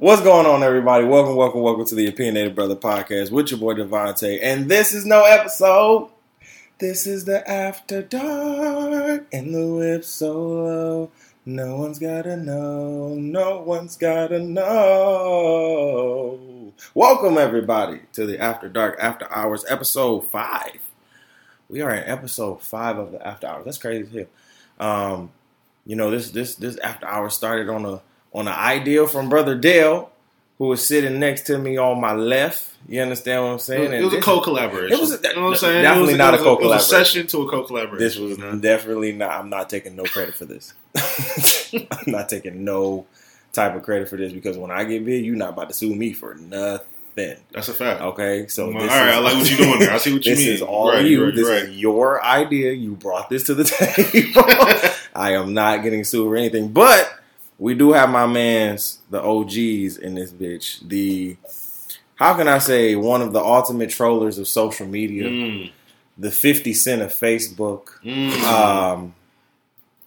What's going on, everybody? Welcome, welcome, welcome to the Opinionated Bruhtha Podcast with your boy DeVonta. And this is no episode. This is the After Dark. And the whip so low. No one's gotta know. No one's gotta know. Welcome, everybody, to the After Dark After Hours, episode five. We are in episode five of the After Hours. That's crazy hell. Um, you know, this this this After Hours started on a on an idea from Brother Dale, who was sitting next to me on my left. You understand what I'm saying? It was, And a co-collaboration. It was a- you know what I'm saying? definitely it was, not it a was It was a co-collaboration. session to a co-collaboration. This was definitely not. I'm not taking no credit for this. I'm not taking no type of credit for this because when I get big, you're not about to sue me for nothing. That's a fact. Okay, so Well, all right, is- I like what you're doing there. I see what you mean. this is all Right, you. right, this right. is your idea. You brought this to the table. I am not getting sued or anything, but we do have my man's the OGs in this bitch. The how can I say one of the ultimate trollers of social media, Mm, the Fifty Cent of Facebook. mm. Um,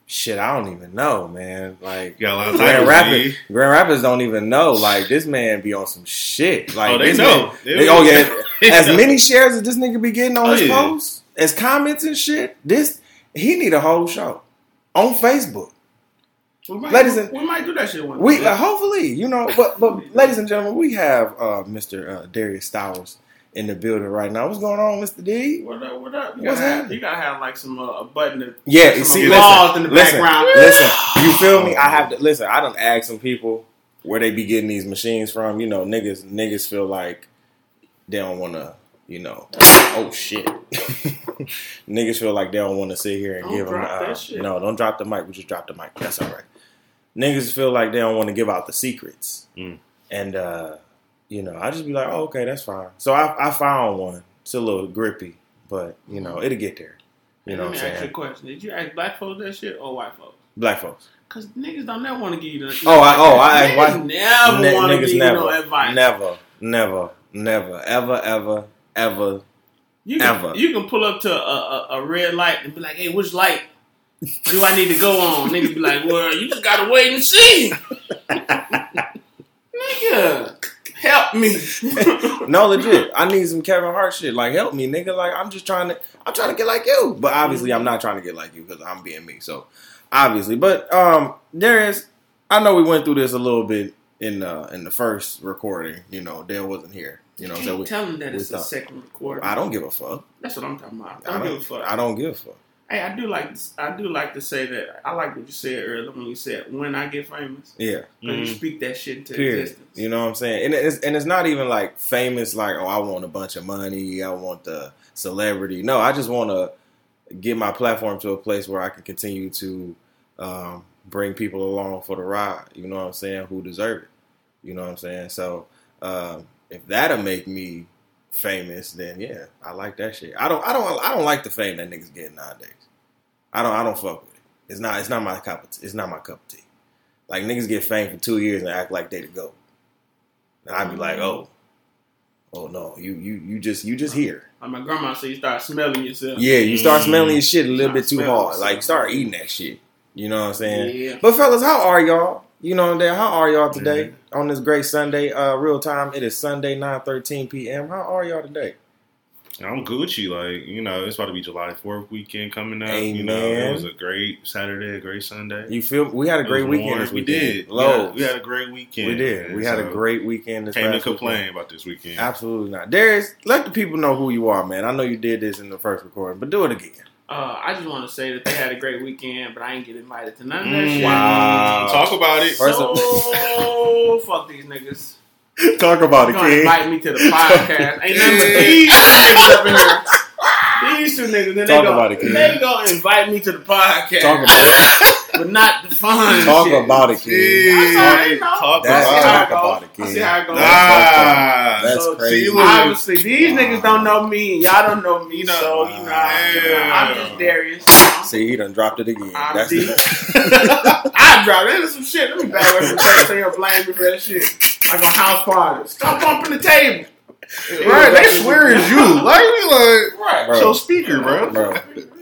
shit, I don't even know, man. Like You got a lot of Grand Rapids, Grand Rapids don't even know. Like this man be on some shit. Like Oh, they know. man- they- oh yeah, as many shares as this nigga be getting on Oh, his yeah. posts, as comments and shit. This he need a whole show on Facebook. We might, Ladies and- we might do that shit one We day. uh, hopefully, you know, but but ladies and gentlemen, we have uh, Mr. Uh, Darius Stowers in the building right now. What's going on, Mr. D? What up? What up? You What's have, happening? you gotta have like some uh, a button. To, Yeah, some you see, listen, in the listen, background. listen. You feel me? I have to listen. I don't ask some people where they be getting these machines from. You know, niggas niggas feel like they don't want to. You know, oh shit. niggas feel like they don't want to sit here and Don't give them. Uh, shit. no, don't drop the mic. We just drop the mic. That's all right. Niggas feel like they don't want to give out the secrets, Mm. and uh, you know, I just be like, oh, okay, that's fine. So I, I found one. It's a little grippy, but you know, it'll get there. You know Let what I'm me ask you a saying? question. Did you ask black folks that shit or white folks? Black folks. Because niggas don't never want to give you the. Oh, I, oh, I niggas why, never Ni- want to niggas give you never, no advice. never, never, never, ever, ever, ever. You can, ever. You can pull up to a, a, a red light and be like, "Hey, which light do I need to go on?" Niggas be like, "Well, you just gotta wait and see." Nigga, help me. No, legit. I need some Kevin Hart shit. Like, help me, nigga. Like, I'm just trying to. I'm trying to get like you, but obviously, I'm not trying to get like you because I'm being me. So, obviously, but um, there is. I know we went through this a little bit in uh in the first recording. You know, Dale wasn't here. You know, so we. tell them that it's thought- second recording. I don't give a fuck. That's what I'm talking about. I Don't, don't give a fuck. I don't give a fuck. Hey, I do like I do like to say that I like what you said earlier when you said when I get famous Yeah. because you speak that shit into Period. existence. You know what I'm saying? And it's and it's not even like famous. Like, oh, I want a bunch of money. I want the celebrity. No, I just want to get my platform to a place where I can continue to um, bring people along for the ride. You know what I'm saying? Who deserve it? You know what I'm saying? So um, if that'll make me famous, then yeah, I like that shit. I don't. I don't. I don't like the fame that niggas get nowadays. I don't. I don't fuck with it. It's not. It's not my cup. Of tea. It's not my cup of tea. Like niggas get fame for two years and act like they the go. And I'd be like, oh, oh no, you you you just you just here. Like my grandma said, you start smelling yourself. Yeah, you start Mm. smelling your shit a little bit too hard. yourself. Like start eating that shit. You know what I'm saying? Yeah. But fellas, how are y'all? You know what I'm saying? How are y'all today on this great Sunday? Uh, real time. It is Sunday, 9:13 p.m. How are y'all today? I'm Gucci. Like you know, it's about to be July Fourth weekend coming up. You know, it was a great Saturday, a great Sunday. You feel? We had a great weekend We weekend. did. We Lowe's. had, we had a great weekend. We did. We had a great weekend this Can't complain weekend. about this weekend. Absolutely not. Darius, let the people know who you are, man. I know you did this in the first recording, but do it again. Uh, I just want to say that they had a great weekend, but I ain't get invited to none of that Mm, shit. Wow. Talk about it. First of- so fuck these niggas. Talk about They gonna invite me to the podcast. Ain't nothing but these niggas up in here. These two niggas, then Talk they about go, it, kid. they gonna invite me to the podcast, Talk about but not the fun. Talk shit. about it, kid. That's all they know. Talk That's I about talk it goes. about it, I kid. see how it goes. Ah, That's So, crazy. see. Obviously, these Wow. niggas don't know me, and y'all don't know me, You so you know I'm, Damn. I'm just Darius. See, he done dropped it again. I'm That's deep. the, I dropped it. Some shit. Let me back away from that. Say you're blame me for that shit. Like on house parties. Stop bumping the table. Right, they swear it's you. Like we like Right. Bro. so speaker, bro. bro.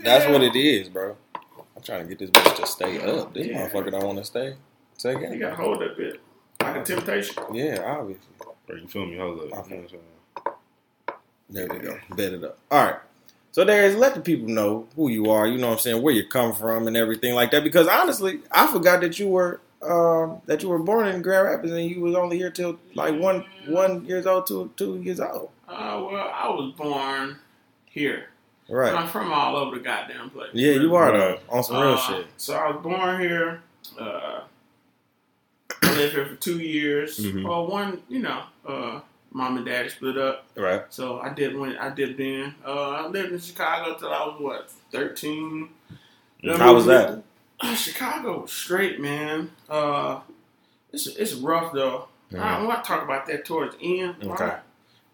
That's what it is, bro. I'm trying to get this bitch to stay up. This Yeah. motherfucker don't want to stay. Say You gotta hold that bit. like a temptation. Yeah, obviously. Or you feel me? Hold up. Okay. There we go. Bet it up. All right. So there's let the people know who you are. You know what I'm saying, where you come from, and everything like that. Because honestly, I forgot that you were um, that you were born in Grand Rapids and you was only here till like one one years old, two two years old. Uh, well, I was born here. Right. I'm from all over the goddamn place. Yeah, you are though on some real Uh, shit. So I was born here. Uh, I lived here for two years. Mhm. Well, one, you know, uh, mom and dad split up, Right. so I did when I dipped in. Uh, I lived in Chicago till I was what thirteen. Then How was that? Chicago was straight, man. Uh, it's it's rough though. I want to talk about that towards the end. Okay. right?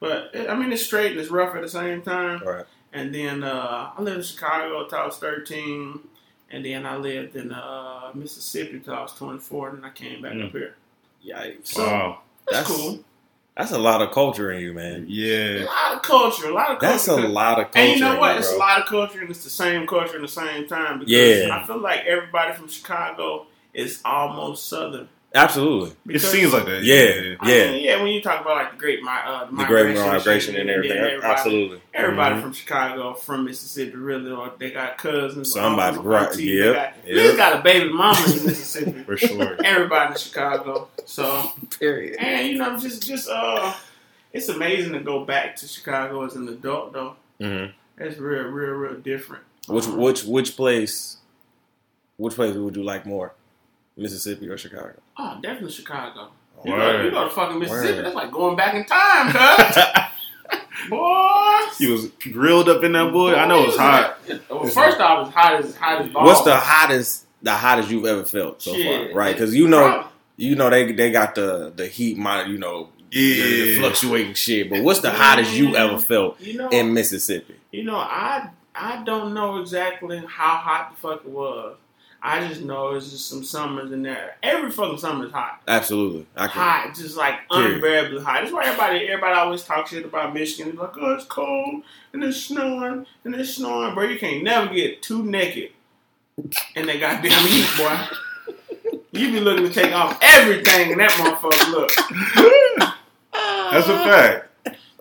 But it, I mean, it's straight and it's rough at the same time. Right. And then uh, I lived in Chicago until I was 13. And then I lived in uh, Mississippi until I was 24. And then I came back Mm. up here. Yikes. So Wow. that's, That's- cool. That's a lot of culture in you, man. Yeah. A lot of culture. A lot of culture. That's a lot of culture. And you know in what? you, It's a lot of culture and it's the same culture at the same time. Because Yeah. I feel like everybody from Chicago is almost Southern. Absolutely. It seems like that. Yeah. I mean, yeah, when you talk about like the great mi- uh, The great migration and everything. everybody- Absolutely. Everybody Mhm. from Chicago, from Mississippi, really, or they got cousins. Somebody, uncles, right, aunties, yep, They got, yep. they got a baby mama in Mississippi. For sure. Everybody in Chicago. So, Period. and you know, just just uh, it's amazing to go back to Chicago as an adult though. hmm It's real, real, real different. Which which which place? Which place would you like more, Mississippi or Chicago? Oh, definitely Chicago. You go, Word. you go to fucking Mississippi. Word. That's like going back in time, cuz. Boy. He was grilled up in that boy. I know it was hot. Well, first off, it's hot as hot as balls. What's the hottest? The hottest you've ever felt so Shit. far, right? Because you know, Probably. you know they they got the the heat, mon- you know, the, the Yeah. fluctuating shit. But what's the hottest you ever felt You know, in Mississippi? you know, I I don't know exactly how hot the fuck it was. I just know it's just some summers in there. Every fucking summer is hot. Absolutely, I can. Hot, just like Period. unbearably hot. That's why everybody everybody always talk shit about Michigan. They're like, oh, it's cold and it's snowing and it's snowing, bro. You can't never get too naked in that goddamn heat, boy. You be looking to take off everything and that motherfucker look. That's a fact.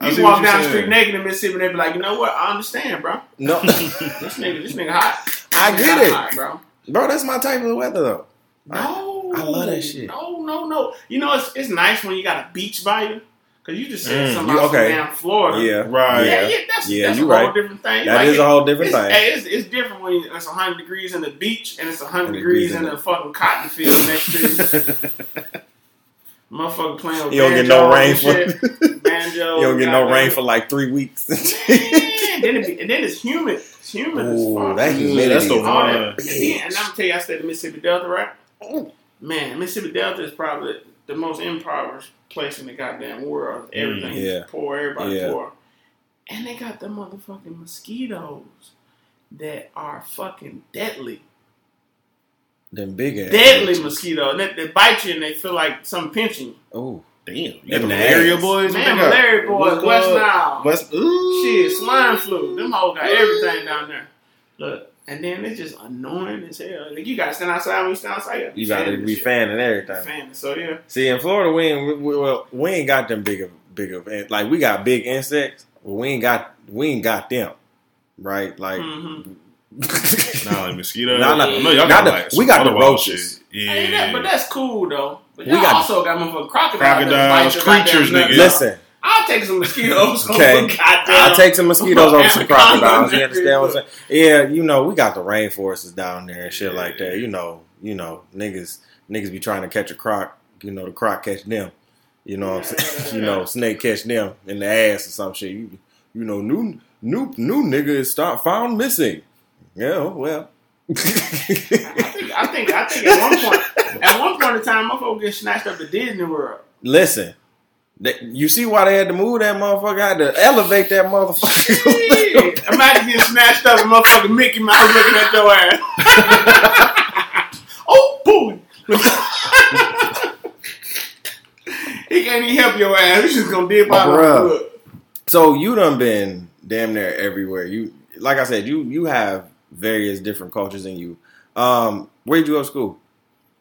I You walk down the street naked in Mississippi and they be like, you know what? I understand, bro. No, This nigga, this nigga hot. I This get it. hot, bro. Bro. That's my type of weather, though. No, I love that shit. No, no, no. You know, it's it's nice when you got a beach by you, cause you just said Mm, something you- about okay. some damn Florida. Yeah, Right. yeah, yeah. yeah. That's, Yeah, that's you a whole right. different thing. That Like, is a whole different it's, thing. Hey, it's, it's different when it's 100 degrees in the beach and it's 100 100 degrees degrees in in the fucking cotton field next to you. Motherfucker playing with You don't get no rain for shit. banjo. you don't get no goddamn- rain for like three weeks. Man, then it be, and then it's humid. It's humid as Ooh, fuck. that humidity That's the is All one. that, and, and I'm gonna tell you, I stayed in Mississippi Delta, right? Man, Mississippi Delta is probably the most impoverished place in the goddamn world. Everything's Mm, yeah. poor, everybody Yeah. poor. And they got the motherfucking mosquitoes that are fucking deadly. Them big ass. Deadly mosquitoes. They, they bite you and they feel like something pinching you. Oh, Damn. You Them got the area boys? What Man, they got? malaria boys, What's West up? Nile. West. Ooh. Shit, swine flu. Them hoes got everything down there. Look, and then it's just annoying as hell. Like, you gotta stand outside when you stand outside. you got to be shit. fanning everything. Fanning. So yeah, See, in Florida, we ain't we, well, we ain't got them big of big of like we got big insects, but we ain't got we ain't got them, right? Like, hmm Nah, like mosquitoes. Nah, nah. I know y'all got the- like we got the roaches. shit. Yeah. Hey, that, but that's cool though. But We y'all got- also got motherfucking crocodiles. Crocodiles, that bite creatures, nigga. listen, I'll take some mosquitoes. Okay. over goddamn. I'll take some mosquitoes over some crocodiles. You understand what I'm saying? Yeah, you know, we got the rainforests down there and shit like that. You know, you know, niggas niggas be trying to catch a croc. You know, the croc catch them. You know what I'm saying? you know, snake catch them in the ass or some shit. You, you know, new new new nigga is start found missing. Yeah, oh, well. I think, I think, I think at one point, at one point in time, my folks get snatched up to Disney World. Listen, they, you see why they had to move that motherfucker? Had to elevate that motherfucker. Shit. Imagine getting snatched up and motherfucking Mickey Mouse looking at your ass. oh, boy. he can't even help your ass. He's just gonna dip out Bruh. the so you done been damn near everywhere. You like I said, you you have various different cultures in you. Um, where did you go to school?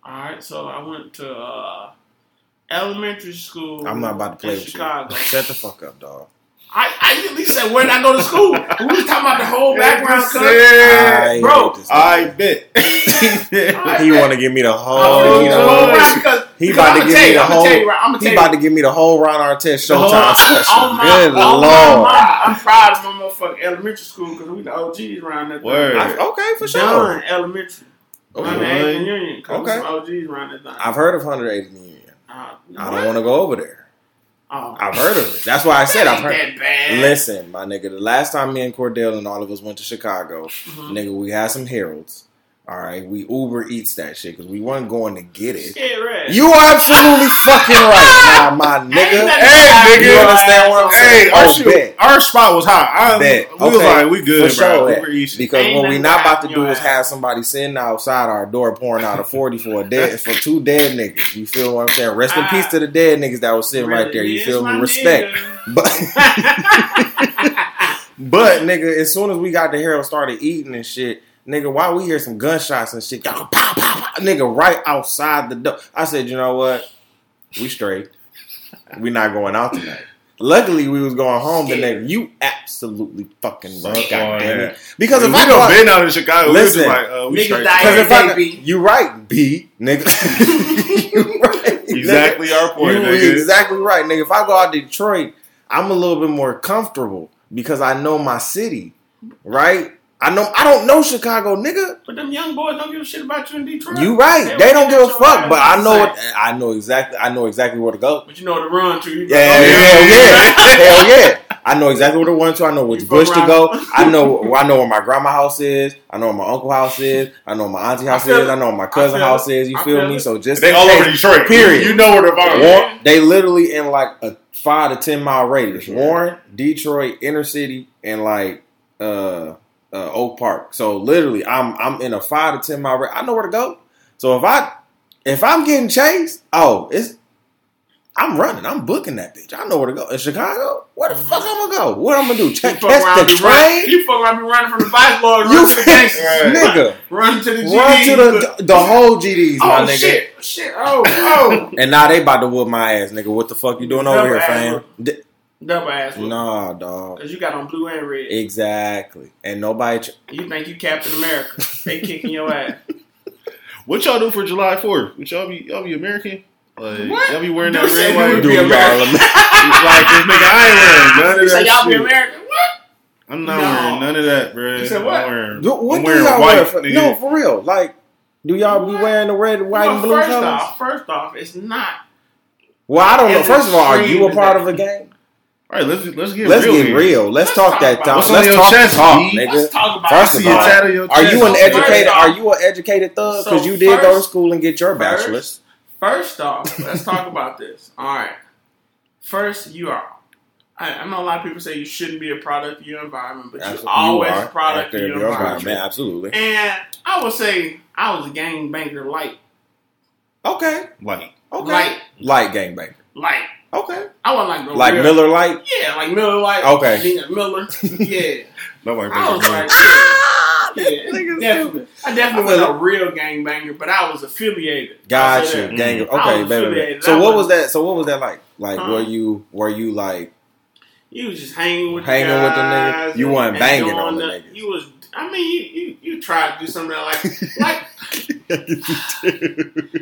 All right, so I went to uh, elementary school. I'm not about to play with Chicago. you. Shut the fuck up, dog. I, I at least said where did I go to school? We was talking about the whole background. cuz. I Bro, hate this I nigga. bet. He want to give me the whole. Oh, you the know, whole because he about I'ma give me you, the whole. tell you right- He about to give me the whole Ron Artest Showtime session. on my, Good on my lord. mind, I'm proud of my motherfucking elementary school because we the OGs around that. Word. thing. I- okay, for sure. Done elementary. Okay. Under Anglican Union. Okay. some OGs around that thing. I've heard of 180 Union. Uh, I don't want to go over there. Oh, I've heard of it. That's why I said I've heard. that bad. Listen, my nigga, the last time me and Cordell and all of us went to Chicago, Mhm. nigga, we had some Harold's. All right, we Uber eats that shit because we weren't going to get it. Scared red. You are absolutely fucking right, nah, my nigga. Hey, nigga. You understand what I'm saying? Hey, our, Oh, shit- bet. our spot was hot. I, Bet. We was Okay. like, we good, For bro. sure, We that. were easy. Because Ain't what we not about to do your is have somebody sitting outside our door pouring out a forty for a dead for two dead niggas. You feel what I'm saying? Rest in Ah. peace to the dead niggas that was sitting right there. You feel is me? Respect. nigga. But but nigga, as soon as we got the Harold started eating and shit, nigga, why we hear some gunshots and shit? Y'all pow, pow, pow, nigga, right outside the door. I said, you know what? We straight. We not going out tonight. Luckily, we was going home the Scared. next. You absolutely fucking Fuck right. God on damn it. Because we if I go done out, been out in Chicago. we Listen. just like, uh, we Niggas die because if I, day, B. you right, B, nigga. you right, nigga. Exactly our point, You nigga. exactly right, nigga. If I go out to Detroit, I'm a little bit more comfortable because I know my city, right? I know I don't know Chicago, nigga. But them young boys don't give a shit about you in Detroit. You right. They They don't give a fuck, but I know it. I know exactly. I know exactly where to go. But you know where to run to. You Yeah, oh, hell yeah, hell yeah. I know exactly where to run to. I know which bush to go. I know. I know where my grandma house is. I know where my uncle house is. I know where my auntie house feel is. I know where my cousin house it. is. You feel feel me? it. So just They all over Detroit. Period. You know where to find. Yeah. Warren, they literally in like a five to ten mile radius. Warren, Detroit, inner city, and like uh, uh, Oak Park. So literally, I'm I'm in a five to ten mile radius. I know where to go. So if I if I'm getting chased, oh, it's I'm running. I'm booking that bitch. I know where to go. In Chicago, where the fuck I'm gonna go? What I'm gonna do? You Check catch the be running. train? You fuck around, be running from the vice lord, You run to the gangsters, Right. nigga. run to the GD. Run to the the whole GDs, my oh nigga. shit, shit, oh, oh, And now they about to whoop my ass, nigga. What the fuck you doing over here, fam? Whoop. Double ass. Nah. Nah, dog. Cause you got on blue and red. Exactly. And nobody. Ch- You think you Captain America? They kicking your ass. What y'all do for July 4th? Would y'all be y'all be American? Like What? y'all be wearing Dude that said red you white? do y'all American. like this nigga, I ain't wearing none of say that y'all be. American? What? I'm not No. wearing none of that, bro. You said what? I'm wearing, Do- what I'm do y'all white, wear? For, nigga. no, for real. Like, do y'all be wearing the red, white, Well, and blue first colors? off, first off, it's not. well, I don't know. First of all, are you a part of a game? All right, let's let's get Let's real. get here. real. Let's, Let's talk talk that about talk. Let's talk chest, talk, nigga. Let's talk about First it. of all, tat on Are you an First educated? off- Are you an educated thug? Because So you did go to school and get your first- bachelor's. First off, let's talk about this. All right. First, you are. I, I know a lot of people say you shouldn't be a product of your environment, but Absolutely. you're always you are a product of your, environment. Absolutely. And I would say I was a gang banker light. Okay. Like, Okay. Light. Light gangbanger. Light. Okay. I wasn't like no Like real- Miller Light. Yeah, like Miller Light. Okay. Nina Miller. Yeah. nobody I was like, Ah, yeah, niggas definitely. I definitely wasn't a real gang banger, but I was affiliated. Got you, that. gang. Okay, was baby. So I what was- was that? So what was that like? Like, Huh? were you were you like You was just hanging with Hanging the with the guys? You wasn't banging on the niggas. You was. I mean, you, you you tried to do something like like.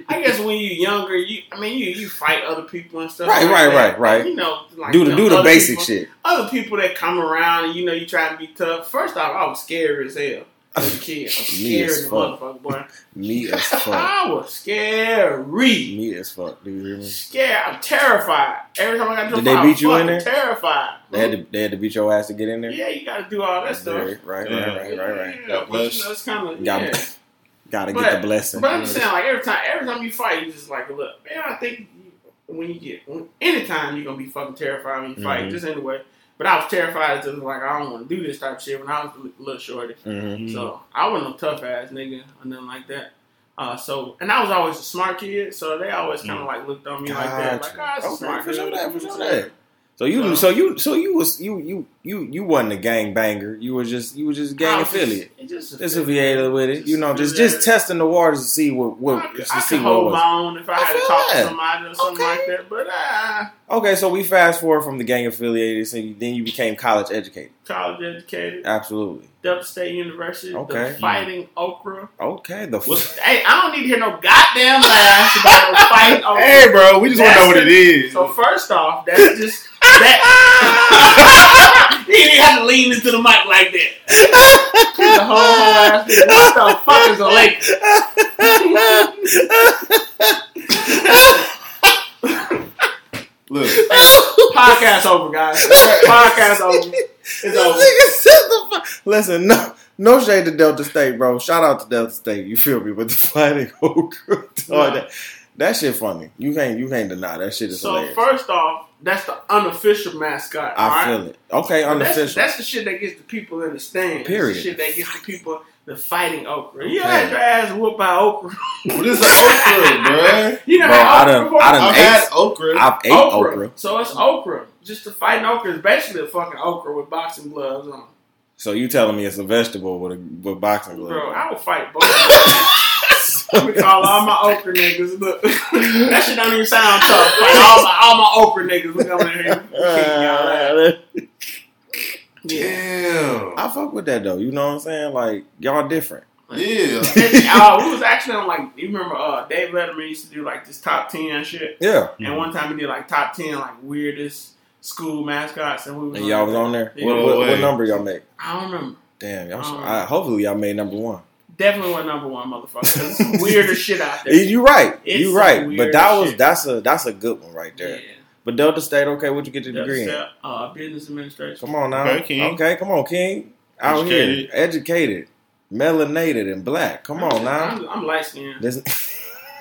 I guess when you're younger, you I mean you you fight other people and stuff. Right, like right, that. right, right. You know, like do you the know, do the basic people- shit? Other people that come around and you know you try to be tough. First off, I was scared as hell as a kid. I was Me scared as fuck. motherfucker, boy. Me as fuck. I was scary. Me as fuck. Do you hear me? Scared. I'm terrified. Every time I got to Did the they beat you in there? Terrified. They had to they had to beat your ass to get in there. Yeah, you got to do all that stuff. Right, right, Yeah. right, right, right, right. Yeah, God but you know, it's kind of Got- yeah. Gotta But- get the blessing. But I'm just saying, like every time, every time you fight, you just like, look, man, I think when you get, when, anytime you're gonna be fucking terrified when you fight, Mhm. just anyway. But I was terrified, just like I don't want to do this type of shit when I was a little shorty. Mhm. So I wasn't a tough ass nigga or nothing like that. Uh, so and I was always a smart kid, so they always kind of like looked on me like that, like, ah, it's smart for sure that, for sure that. So you, So- so you, so you was you you you you wasn't a gang banger. You were just you were just a gang I was affiliate. It's just Just affiliated with it, you know, just just testing the waters to see what I, what could- to I see could what was. my own if I, I had to talk that. to somebody or something Okay. like that. But uh, Okay, so we fast forward from the gang affiliated, so then you became college educated. college educated, Absolutely. Delta State University, Okay. the Fighting Okra. Okay, the What's- Hey, I don't need to hear no goddamn laughs about no Fighting Okra. Hey, bro, we just want to know what it is. So first off, that's just that. you didn't have to lean into the mic like that. the whole whole ass thing. What the fuck is a lake? Look, Podcast over, guys. Podcast over. It's over. nigga said the fu- Listen, no, no shade to Delta State, bro. Shout out to Delta State. You feel me? But the fighting okra, dog, that, that shit funny. You can't, you can't deny that shit is So hilarious. first off, that's the unofficial mascot. I alright? feel it. Okay, But That's, unofficial. that's the shit that gets the people in the stands. Period. That's the shit that gets the people the fighting okra. You Okay. had your ass whooped by okra. what is an okra, bro? You know Bro, how I okra done- before? I done I've ate- had okra. I've ate okra. okra. So it's okra. Just the fighting okra is basically a fucking okra with boxing gloves on. So you telling me it's a vegetable with a with boxing gloves? Bro, I will fight both. of them. I'm gonna call all my okra niggas. Look, that shit don't even sound tough. Like all my all my okra niggas will come in here. Ah, We kicking y'all ass. Yeah. Damn. I fuck with that though. You know what I'm saying? Like y'all different. Yeah. uh, we was actually on like you remember uh Dave Letterman used to do like this top ten shit. Yeah. And one time he did like top ten like weirdest school mascots and we was And y'all was on there. Yeah. What, what, what number y'all make? I don't remember. Damn, y'all. should- Um, I, hopefully y'all made number one. Definitely was number one motherfucker. it's weirder shit out there. You right. It's You some right. But that was shit. that's a that's a good one right there. Yeah. But Delta State, okay, what'd you get your That's degree in? the, uh, business administration. Come on now. Okay, King. Okay, come on, King. Out Educated. here. Educated. Melanated and black. Come on now. I'm, I'm light skinned.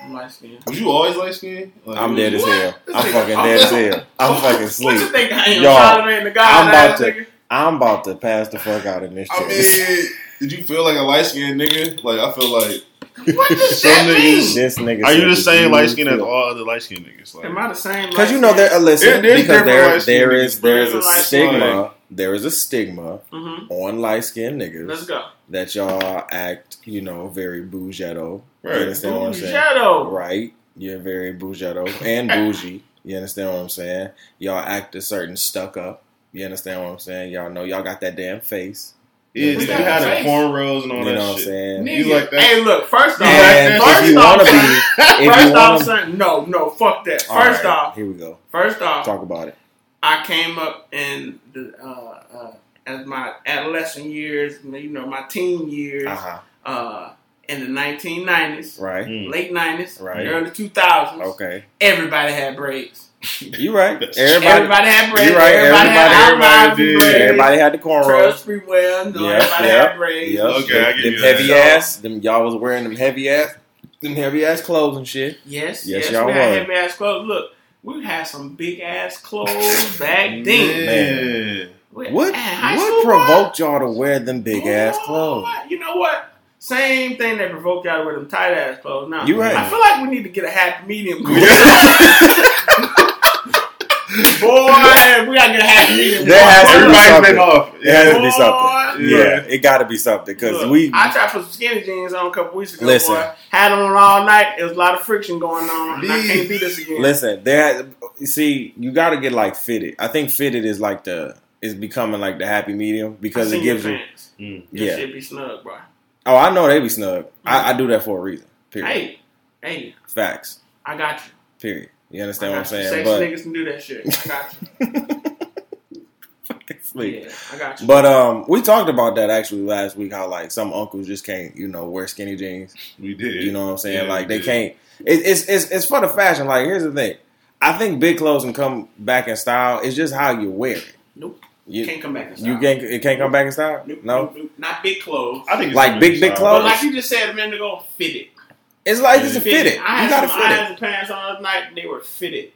I'm light skinned. Was you always light skinned? Like, I'm dead as What? hell. I'm fucking dead as hell. I'm fucking sleep. What you think I am? Y'all, Charlamagne the God I'm about to- nigga? I'm about to pass the fuck out in this I chair. mean, did you feel like a light skinned nigga? Like, I feel like. What does Some that niggas- mean? This nigga. Are you the same light skinned as all other light skinned niggas? Like, Am I the same? Because you know they're listen, There- because there there is there is a stigma. There is a stigma Mm-hmm. on light skinned niggas Let's go. that y'all act, you know, very bougetto. Right. You understand what I'm saying? Shadow. Right. You're very bougetto and bougie. You understand what I'm saying? Y'all act a certain stuck up. You understand what I'm saying? Y'all know y'all got that damn face. Yeah, What's did you had have the face? cornrows and all You that know what I'm shit? saying? Nigga, You like that? Hey, look. First off, And first if you off, be, if first you off, want to, son, no, no, fuck that. All First right, off, here we go. first off, Talk about it. I came up in the uh, uh, as my adolescent years, you know, my teen years, Uh huh. uh, in the 1990s, Right. Mm. late 90s, Right. early 2000s. Okay. Everybody had braids. You right. Everybody. Everybody had braids. You're right. Everybody, had Everybody- eyebrows everybody and did. braids. Everybody had the cornrows. Trust me well. No, Yeah, everybody yeah, had braids. Yep. Okay, I them, give them you heavy So- ass. Them y'all was wearing them heavy ass, them heavy ass clothes and shit. Yes, Yes, yes, y'all we had heavy ass clothes. Look, we had some big ass clothes back then. Man. We- What what provoked y'all to wear them big ass clothes? You know what? Same thing that provoked y'all to wear them tight ass clothes. Now, You right. I feel like we need to get a happy medium. going. Boy, we gotta get a happy medium. There has to be something. been off. It has to be something. yeah. Yeah, it got to be something because we. I tried to put some skinny jeans on a couple weeks ago. Listen. boy. had them on all night. There was a lot of friction going on. And I can't do this again. Listen, there. You see, you got to get like fitted. I think fitted is like the is becoming like the happy medium because I it gives you. Mm. Yeah. shit be snug, bro. Oh, I know they be snug. I, I do that for a reason. Period. Hey, hey, Facts. I got you. Period. You I understand got what I'm you. saying? Sexy But niggas can do that shit. I got you. Sleep. yeah, I got you. But um, we talked about that actually last week. How like some uncles just can't, you know, wear skinny jeans. We did. You know what I'm saying? Yeah, like they did. can't. It, it's it's it's for the fashion. Like here's the thing. I think big clothes can come back in style. It's just how you wear it. nope, You can't come back. In you style. can't it can't come back in style. Nope, No, nope, nope. not big clothes. I think it's Like big, big styles. clothes? But like you just said a minute ago, fitted. It's like it's a Fit fit it. I You had gotta some fit irons it. and pants on the night. They were fitted.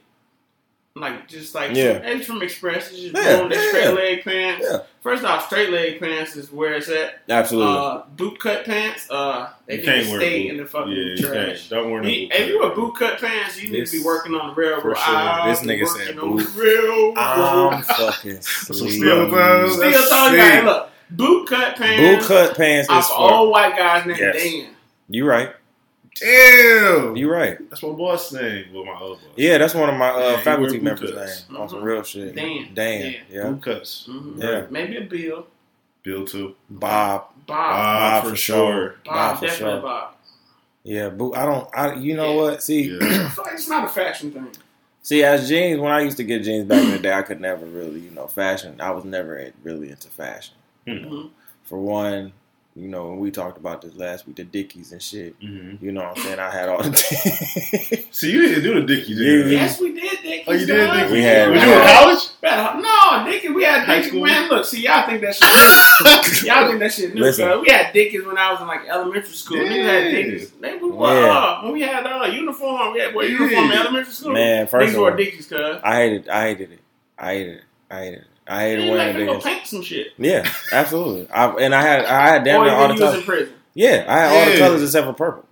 Like just like Yeah. it's from Express. It's just Yeah, boom, the yeah, straight yeah. leg pants. Yeah. First off, straight leg pants is where it's at. Absolutely. Uh, boot cut pants, uh, they You can can't wear stay in the fucking yeah, you trash. can't. Don't wear no You- boot if you cut. wear boot cut pants, you need to be working on the railroad. for sure. I'll This nigga said on boot. the railroad. I'm fucking Some sleep. steel toes. Still That's talking look, boot cut pants. Boot pants. cut pants is Off for old white guys named Yes. Dan. you right. Damn. You right. That's my boss name. Well, my other boss. Yeah, that's one of my uh, he faculty wear boot members' cuts. name on some Mhm. real shit. Dan. Dan. Yeah. Yeah. Boot cuts. Mhm. Yeah. Maybe a Bill. Bill too. Bob. Bob. Bob for sure. Bob, Bob for definitely sure. Bob. Yeah, boot. I don't. I. You know Yeah. what? See. Yeah. It's not a fashion thing. See, as jeans, when I used to get jeans back in the day, I could never really, you know, fashion. I was never really into fashion. Mhm. For one, you know, when we talked about this last week, the Dickies and shit. hmm You know what I'm saying? I had all the. See, you didn't do the Dickies. Yeah, did you? yeah. Yes, we did, Dickies. Oh, you did dog. Dickies. We had- Was we you in college? No, Dickies. We had High Dickies. school? Man, look, see, y'all think that shit. new. y'all think that shit new. Listen. cuz We had Dickies when I was in like elementary school. We had Dickies. They we wore, Yeah. uh, when we had uh, uniform. We had what, Yeah. uniform in elementary school. Man, first Niggas of wore all, Dickies, cuz. I hated. I hated it. I hated it. I hated it. I hated They wearing like the go paint some shit. Yeah, absolutely. I, and I had. I had damn near all the even in colors. prison. Yeah, I had all the colors except for purple.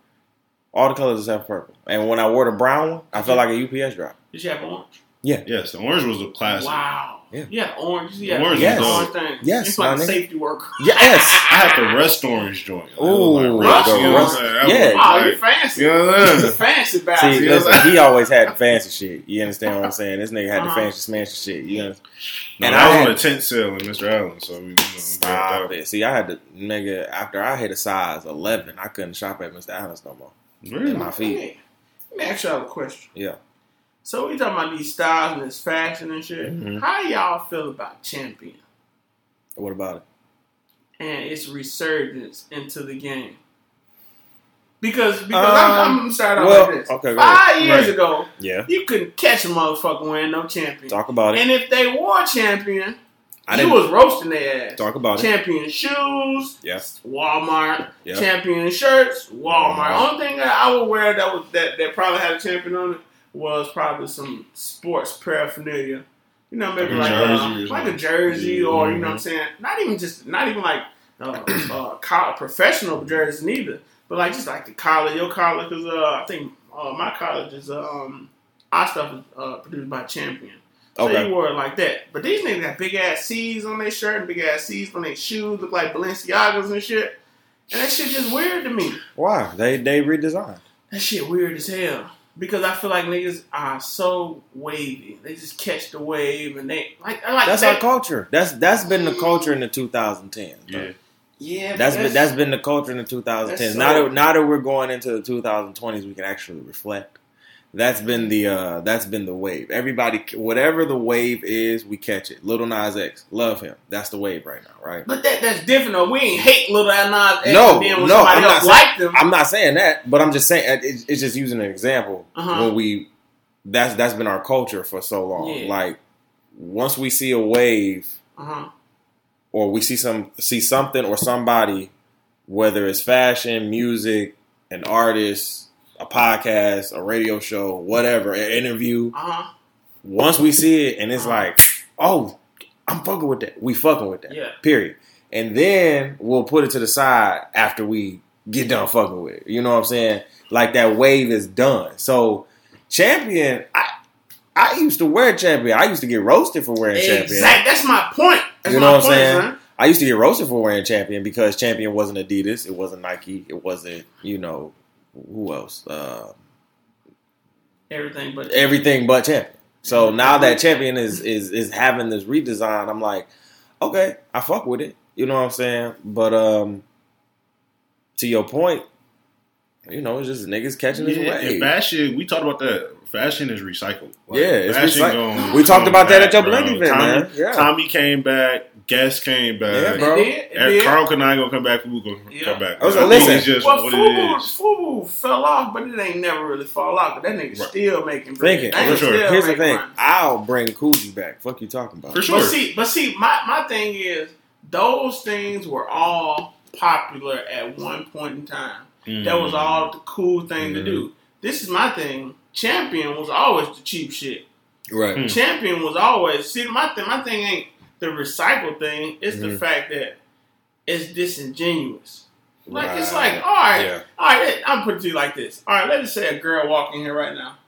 All the colors except for purple. And when I wore the brown one, I felt like a UPS drop. Did you have orange? Yeah. Yes, the orange was a classic. Wow. Yeah. You had orange. You had Orange was orange dope. thing. Yes, It's like a nigga. safety worker. Yes. I had the rest orange joint. Oh, was Ooh, the you know I'm rust- yeah. was Oh, you like- fancy. You know what I'm saying? fancy See, bastard. Yeah. listen, he always had the fancy shit. You understand what I'm saying? This nigga had Uh-huh. the fancy smashy shit. You know? No, And I was I on had- a tent sale in Mr. Alan, so we, you know, Stop it. See, I had to, nigga, after I hit a size 11, I couldn't shop at Mr. Alan's no more. Really? In my feet. Hey, Let me ask y'all a question. Yeah. So we talking about these styles and this fashion and shit. Mhm. How y'all feel about Champion What about it? and its resurgence into the game? Because because Um, I'm, I'm starting off well, like this. okay, Five ahead. years Right. ago, Yeah. you couldn't catch a motherfucker wearing no Champion. Talk about it. And if they wore Champion, I you was roasting their ass. talk about it. Champion shoes, Yes. Walmart. Yeah. Champion shirts, Walmart. Walmart. Only thing that I would wear that was that, that probably had a champion on it was probably some sports paraphernalia. You know, maybe Like like a uh, jersey or like a jersey, or you know Mhm. what I'm saying. Not even just not even like uh, uh, college, professional jersey neither, but like just like the collar, your collar, because uh, I think uh, my college is uh, um our stuff is uh, produced by Champion. So Okay. you wore it like that. But these niggas got big ass C's on their shirt and big ass C's on their shoes, look like Balenciagas and shit. And that shit just weird to me. Why? They they redesigned. That shit weird as hell. Because I feel like niggas are so wavy. They just catch the wave and they like like That's they, our culture. That's that's been the culture in the 2010s. bro. Yeah. Yeah, but That's been that's been the culture in the 2010s. That's now that now that we're going into the 2020s, we can actually reflect. That's been the uh that's been the wave. Everybody, whatever the wave is, we catch it. Lil Nas X, love him. That's the wave right now, right? But that that's different though. We ain't hate Lil Nas X No, no, I'm else not liked them. I'm not saying that, but I'm just saying it's, it's just using an example Uh-huh. when we that's that's been our culture for so long. Yeah. Like once we see a wave uh-huh. or we see some see something or somebody, whether it's fashion, music, an artist, a podcast, a radio show, whatever, an interview. Uh-huh. Once we see it and it's Uh-huh. like, oh, I'm fucking with that. We fucking with that. Yeah. Period. And then we'll put it to the side after we get done fucking with it. You know what I'm saying? Like that wave is done. So champion, I I used to wear champion. I used to get roasted for wearing champion. Exact. That's my point. That's You know what I'm point, saying? son. I used to get roasted for wearing Champion because Champion wasn't Adidas, it wasn't Nike, it wasn't you know who else, uh, Everything but everything but Champion. So now that Champion is is is having this redesign, I'm like, okay, I fuck with it. You know what I'm saying? But um, to your point, you know, it's just niggas catching this Yeah, and wave. fashion, we talked about that. Fashion is recycled. Like, Yeah, it's fashion recycled. gon- We talked come about that at your bro. blend event, Tommy, man. Yeah. Tommy came back. Guess came back. Yeah, bro. It did. It And did. Karl Kani gonna come back. Who gonna Yeah. come back? I was I like, listen. just Well, what it Fubu, is. Fubu fell off, but it ain't never really fall off. But that nigga Right. still making bread. Thinking, for sure. still here's the thing: money. I'll bring Coogi back. Fuck you talking about? For sure. But see, but see, my, my thing is those things were all popular at one point in time. That was all the cool thing to Mhm. do. This is my thing. Champion was always the cheap shit. Right. Hmm. Champion was always see my thing. My thing ain't the recycle thing. It's the Mhm. fact that it's disingenuous. Like it's like all right, Yeah. all right. I'm put it to you like this. All right, let's say a girl walk in here right now,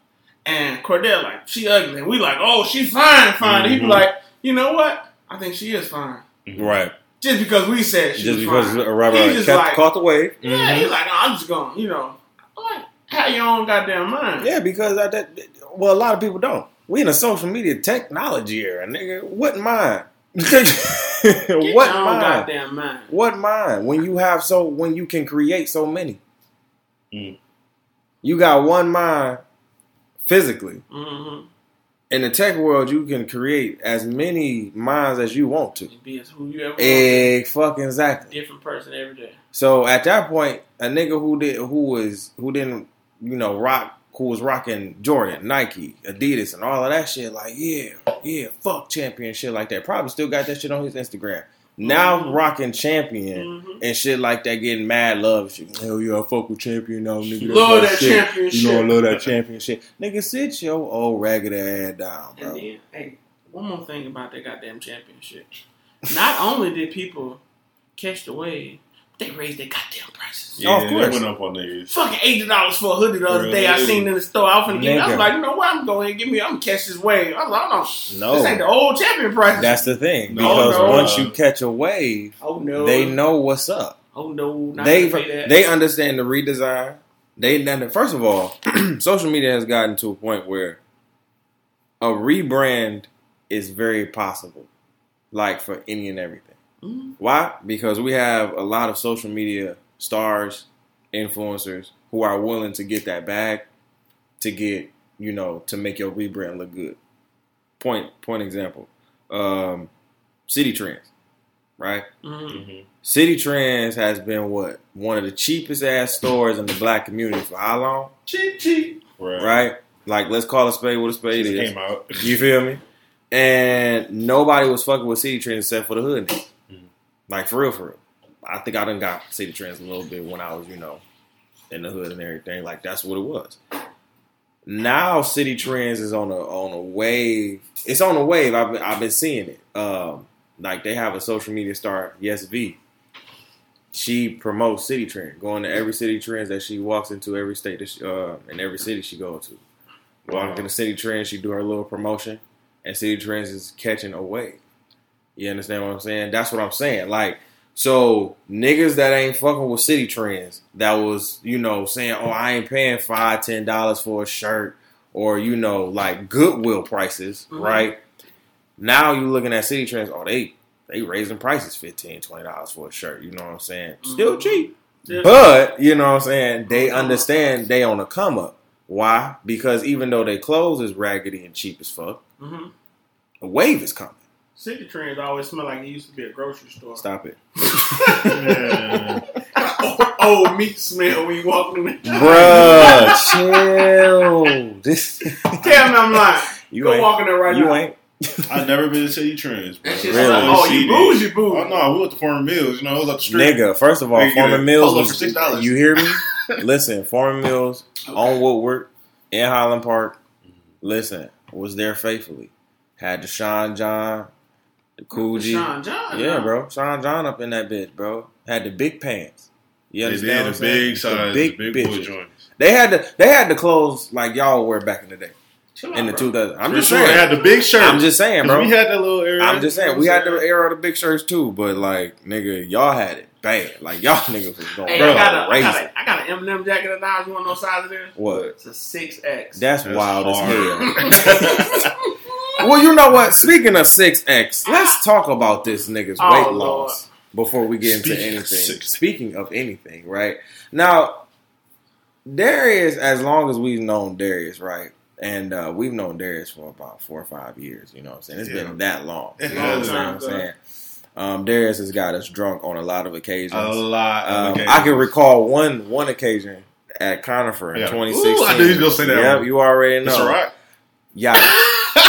and Cordell like she ugly. And we like, oh, she fine, fine. And he be Mhm. like, you know what? I think she is fine. Right. Just because we said she Just because fine. right, He just Kept- like- caught the wave. Yeah, Mhm. he's like, oh, I'm just going, you know, I'm like, have your own goddamn mind. Yeah, because I, that, well, a lot of people don't. We in a social media technology era, nigga. What mine? Get what your own mine? goddamn mind. What mind? When you have so, when you can create so many, Mm. you got one mind physically. Mm-hmm. In the tech world, you can create as many minds as you want to. Be as who you ever want. Egg fucking exactly. Different person every day. So at that point, a nigga who did who was who didn't you know rock who was rocking Jordan, Nike, Adidas, and all of that shit, like yeah, yeah, fuck champion shit like that. Probably still got that shit on his Instagram. Now Mhm. rocking champion Mm-hmm. and shit like that, getting mad love. and Shit. Hell yeah, I fuck with champion now, nigga. Love that shit. championship. You know, I love that championship. Nigga, sit your old ragged ass down, And bro. then, hey, one more thing about that goddamn championship. Not only did people catch the wave, they raised their goddamn prices. Yeah, oh, of course. they went up on niggas. Fucking eighty dollars for a hoodie the other day. I seen in the store. I was finna get. I was like, you know what? I'm going to give me. I'm gonna catch this wave. I was like, oh no, No, this ain't the old champion price. that's the thing. No, Because no. once you catch a wave, oh no, they know what's up. Oh no, they gonna pay that. they understand the redesign. They done- first of all, social media has gotten to a point where a rebrand is very possible, like for any and everything. Mhm. Why? Because we have a lot of social media stars, influencers who are willing to get that bag to get you know to make your rebrand look good. Point point example, um, Citi Trends, right? Mhm. Mhm. Citi Trends has been what one of the cheapest ass stores in the black community for how long? cheap, cheap. Right. Right? Like let's call a spade what a spade Just is. came out. You feel me? And nobody was fucking with Citi Trends except for the hood. niggas. Like for real, for real. I think I done got Citi Trends a little bit when I was, you know, in the hood and everything. Like that's what it was. Now Citi Trends is on a on a wave. It's on a wave. I've been, I've been seeing it. Um, like they have a social media star, Yes V. She promotes Citi Trend, going to every Citi Trends that she walks into, every state that she, uh, in every city she goes to. Walking to Citi Trends, she do her little promotion, and Citi Trends is catching a wave. You understand what I'm saying? That's what I'm saying. Like, so niggas that ain't fucking with Citi Trends, that was you know saying, oh, I ain't paying five, ten dollars for a shirt, or you know like Goodwill prices, Mhm. right? Now you looking at Citi Trends, oh they they raising prices 15 20 dollars for a shirt. You know what I'm saying? Still Mhm. cheap. Yeah. But you know what I'm saying? They understand they on a come up. Why? Because even though they clothes is raggedy and cheap as fuck, Mm-hmm. a wave is coming. Citi Trends always smell like it used to be a grocery store. Stop it, Yeah. old, old meat smell when you walk in there. bruh. chill. This Tell me I'm lying. you Go ain't. walk in there right you now. You ain't. I've never been to Citi Trends, bro. That shit's Really? like, oh, you bougie, bougie. Oh no, we went to Forman Mills. You know, it was up the street. Nigga, first of all, Nigga, Forman Mills was. for $6. You hear me? Listen, Forman Mills Okay. on Woodward in Highland Park. Listen, was there faithfully. Had the Sean John, the Coogi. Sean John. Yeah, bro. Sean John up in that bitch, bro. Had the big pants. You They understand? did what the I'm saying? big size, The big, big boy joints. They had the they had the clothes like y'all wear back in the day Chill out, in the bro. 2000s. I'm For just sure, saying. they had the big shirt. I'm just saying, bro. We had that little area. I'm just saying. We had the saying? era of the big shirts too, but like nigga, y'all had it bad. Like y'all niggas was going Hey, bro, I got, a, I, crazy. got a, I got an Eminem jacket of ours. You want to know what size it is? What? It's a 6X. That's, That's wild as hell. well, you know what? Speaking of six X, let's talk about this nigga's Oh, weight Lord. loss before we get into Speaking of anything. 6X. Speaking of anything, right now, Darius. As long as we've known Darius, right, and uh, we've known Darius for about four or five years. You know what I'm saying? It's Yeah. been that long. You It know what I'm saying? Um, Darius has got us drunk on a lot of occasions. A lot. Um, occasions. I can recall one one occasion at Conifer in Yeah. 2016. Ooh, I knew he was gonna say that Yep, one. you already know. It's all right. Yeah,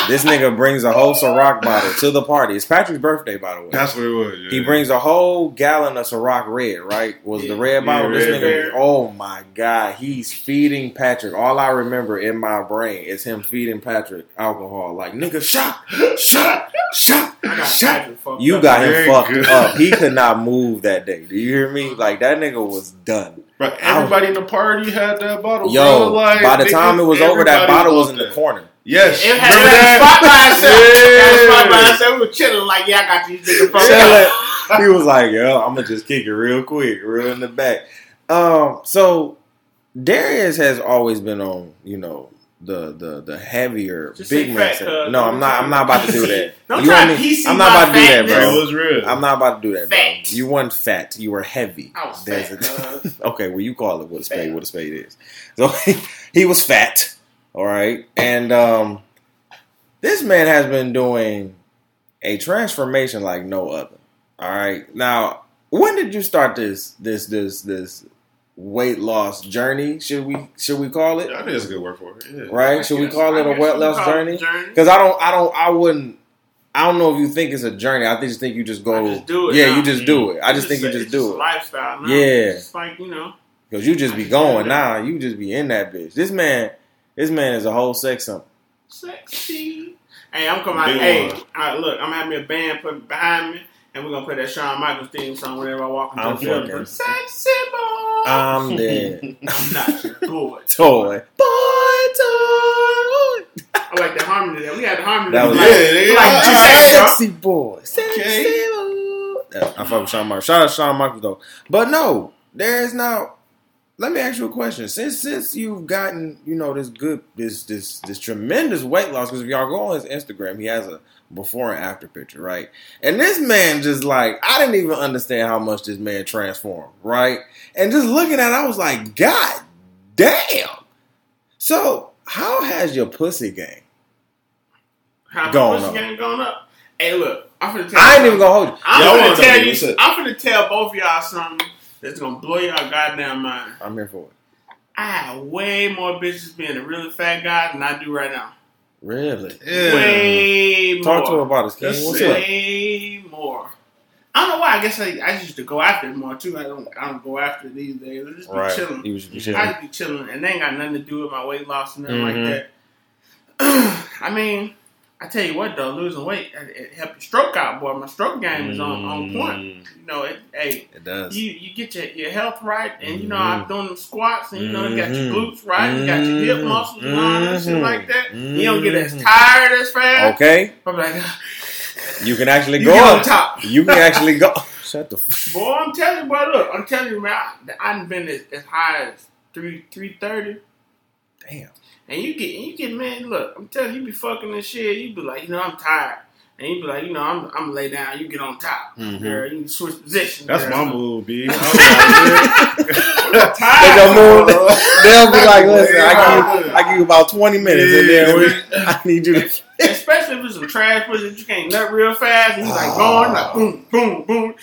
this nigga brings a whole Ciroc bottle to the party. It's Patrick's birthday, by the way. That's what it was. Yeah. He brings a whole gallon of Ciroc red, right? Was the red Yeah, bottle? this red, nigga, red. oh my god, he's feeding Patrick. All I remember in my brain is him feeding Patrick alcohol. Like nigga, shot, shot, shot, I got shot. You up. got him Very fucked good. up. He could not move that day. Do you hear me? Like that nigga was done. Bro, everybody in the party had that bottle. Yo, bro. Like, by the time it was over, that bottle was on in the that. corner. Yes, It had, it had a spot by that? itself. It had a spot by Yeah. itself. We were chilling like, yeah, I got these niggas fucked up. he was like, "Yo, I'm gonna just kick it real quick, real in the back." Um, so Darius has always been on, you know, the the the heavier Just big say man. fat, no, I'm not. I'm not about to do that. Don't You try me- PC I'm not my about to do that. Bro, bro. it was real. I'm not about to do that, bro. Fat. You weren't fat. You were heavy. I was There's fat, a- okay, well, you call it what a spade, Fat. what a spade is. So he was fat, all right, and um, this man has been doing a transformation like no other. All right, now when did you start this this this this weight loss journey? Should we should we call it I think it's a good word for it. Yeah. right? Should we call I it a weight loss journey? Because I don't I don't I wouldn't. I don't know if you think it's a journey. I just think you just go. I just do it yeah, now. you just do it. I just It's think you just it's do a it. lifestyle now. Yeah. It's like, you know. Because you just be just going now. You just be in that bitch. This man, this man is a whole sex something. Sexy. Hey, I'm coming out. Big Hey, one. all right, look, I'm having a band put behind me, and we're gonna play that Shawn Michaels theme song whenever I walk into I'm the building. fucking- Sexy boy. I'm dead. I'm not your boy. Toy. Boy, toy. I like the harmony there. We had the harmony. That was- like, Yeah, nigga. like All just right, bro. Sexy boy. Sexy Okay. boy. I fuck with Shawn Michaels. Shout out to Shawn Michaels though. But no, there is now. Let me ask you a question. Since since you've gotten you know this good this this this tremendous weight loss because if y'all go on his Instagram, he has a before and after picture, right? And this man just like I didn't even understand how much this man transformed, right? And just looking at it, I was like, God damn. So how has your pussy game? How Going my up. game going up? Hey, look, I'm finna tell I ain't even gonna hold you. I'm Y'all gonna tell you. I'm gonna tell both of y'all something that's gonna blow y'all goddamn mind. I'm here for it. I have way more bitches being a really fat guy than I do right now. Really? Yeah. Way more. Talk to more. her about his king. What's it. up? way more. I don't know why. I guess I, I used to go after it more too. I don't. I don't go after it these days. I just be Right. chilling. You should be I just be chilling, and they ain't got nothing to do with my weight loss and nothing Mhm. like that. I mean, I tell you what though, losing weight it, it helped your stroke out, boy. My stroke game is on, on point. Mm. You know, it, hey, It does. you you get your, your health right, and you know. I'm doing them squats, and you know you got your Mhm. glutes right, you got your hip Mhm. muscles and all that shit like that. You don't get as tired as fast. Okay, I'm like, you can actually you go on top. You can actually go. Shut the. F- Boy, I'm telling you, boy, look, I'm telling you, man, I, I done been as, as high as three three thirty. Damn. And you get, you get, man. Look, I'm telling you, you be fucking this shit. You be like, you know, I'm tired, and you be like, you know, I'm, I'm lay down. You get on top, Mhm. girl. You can switch positions. That's girl. my move, B. I'm I'm They tired. gonna move. bro. They'll be like, listen, I give, you, I give you about twenty minutes, and then we, I need you to. Especially if it's some trash pussy that you can't nut real fast, and you like going like boom, boom, boom.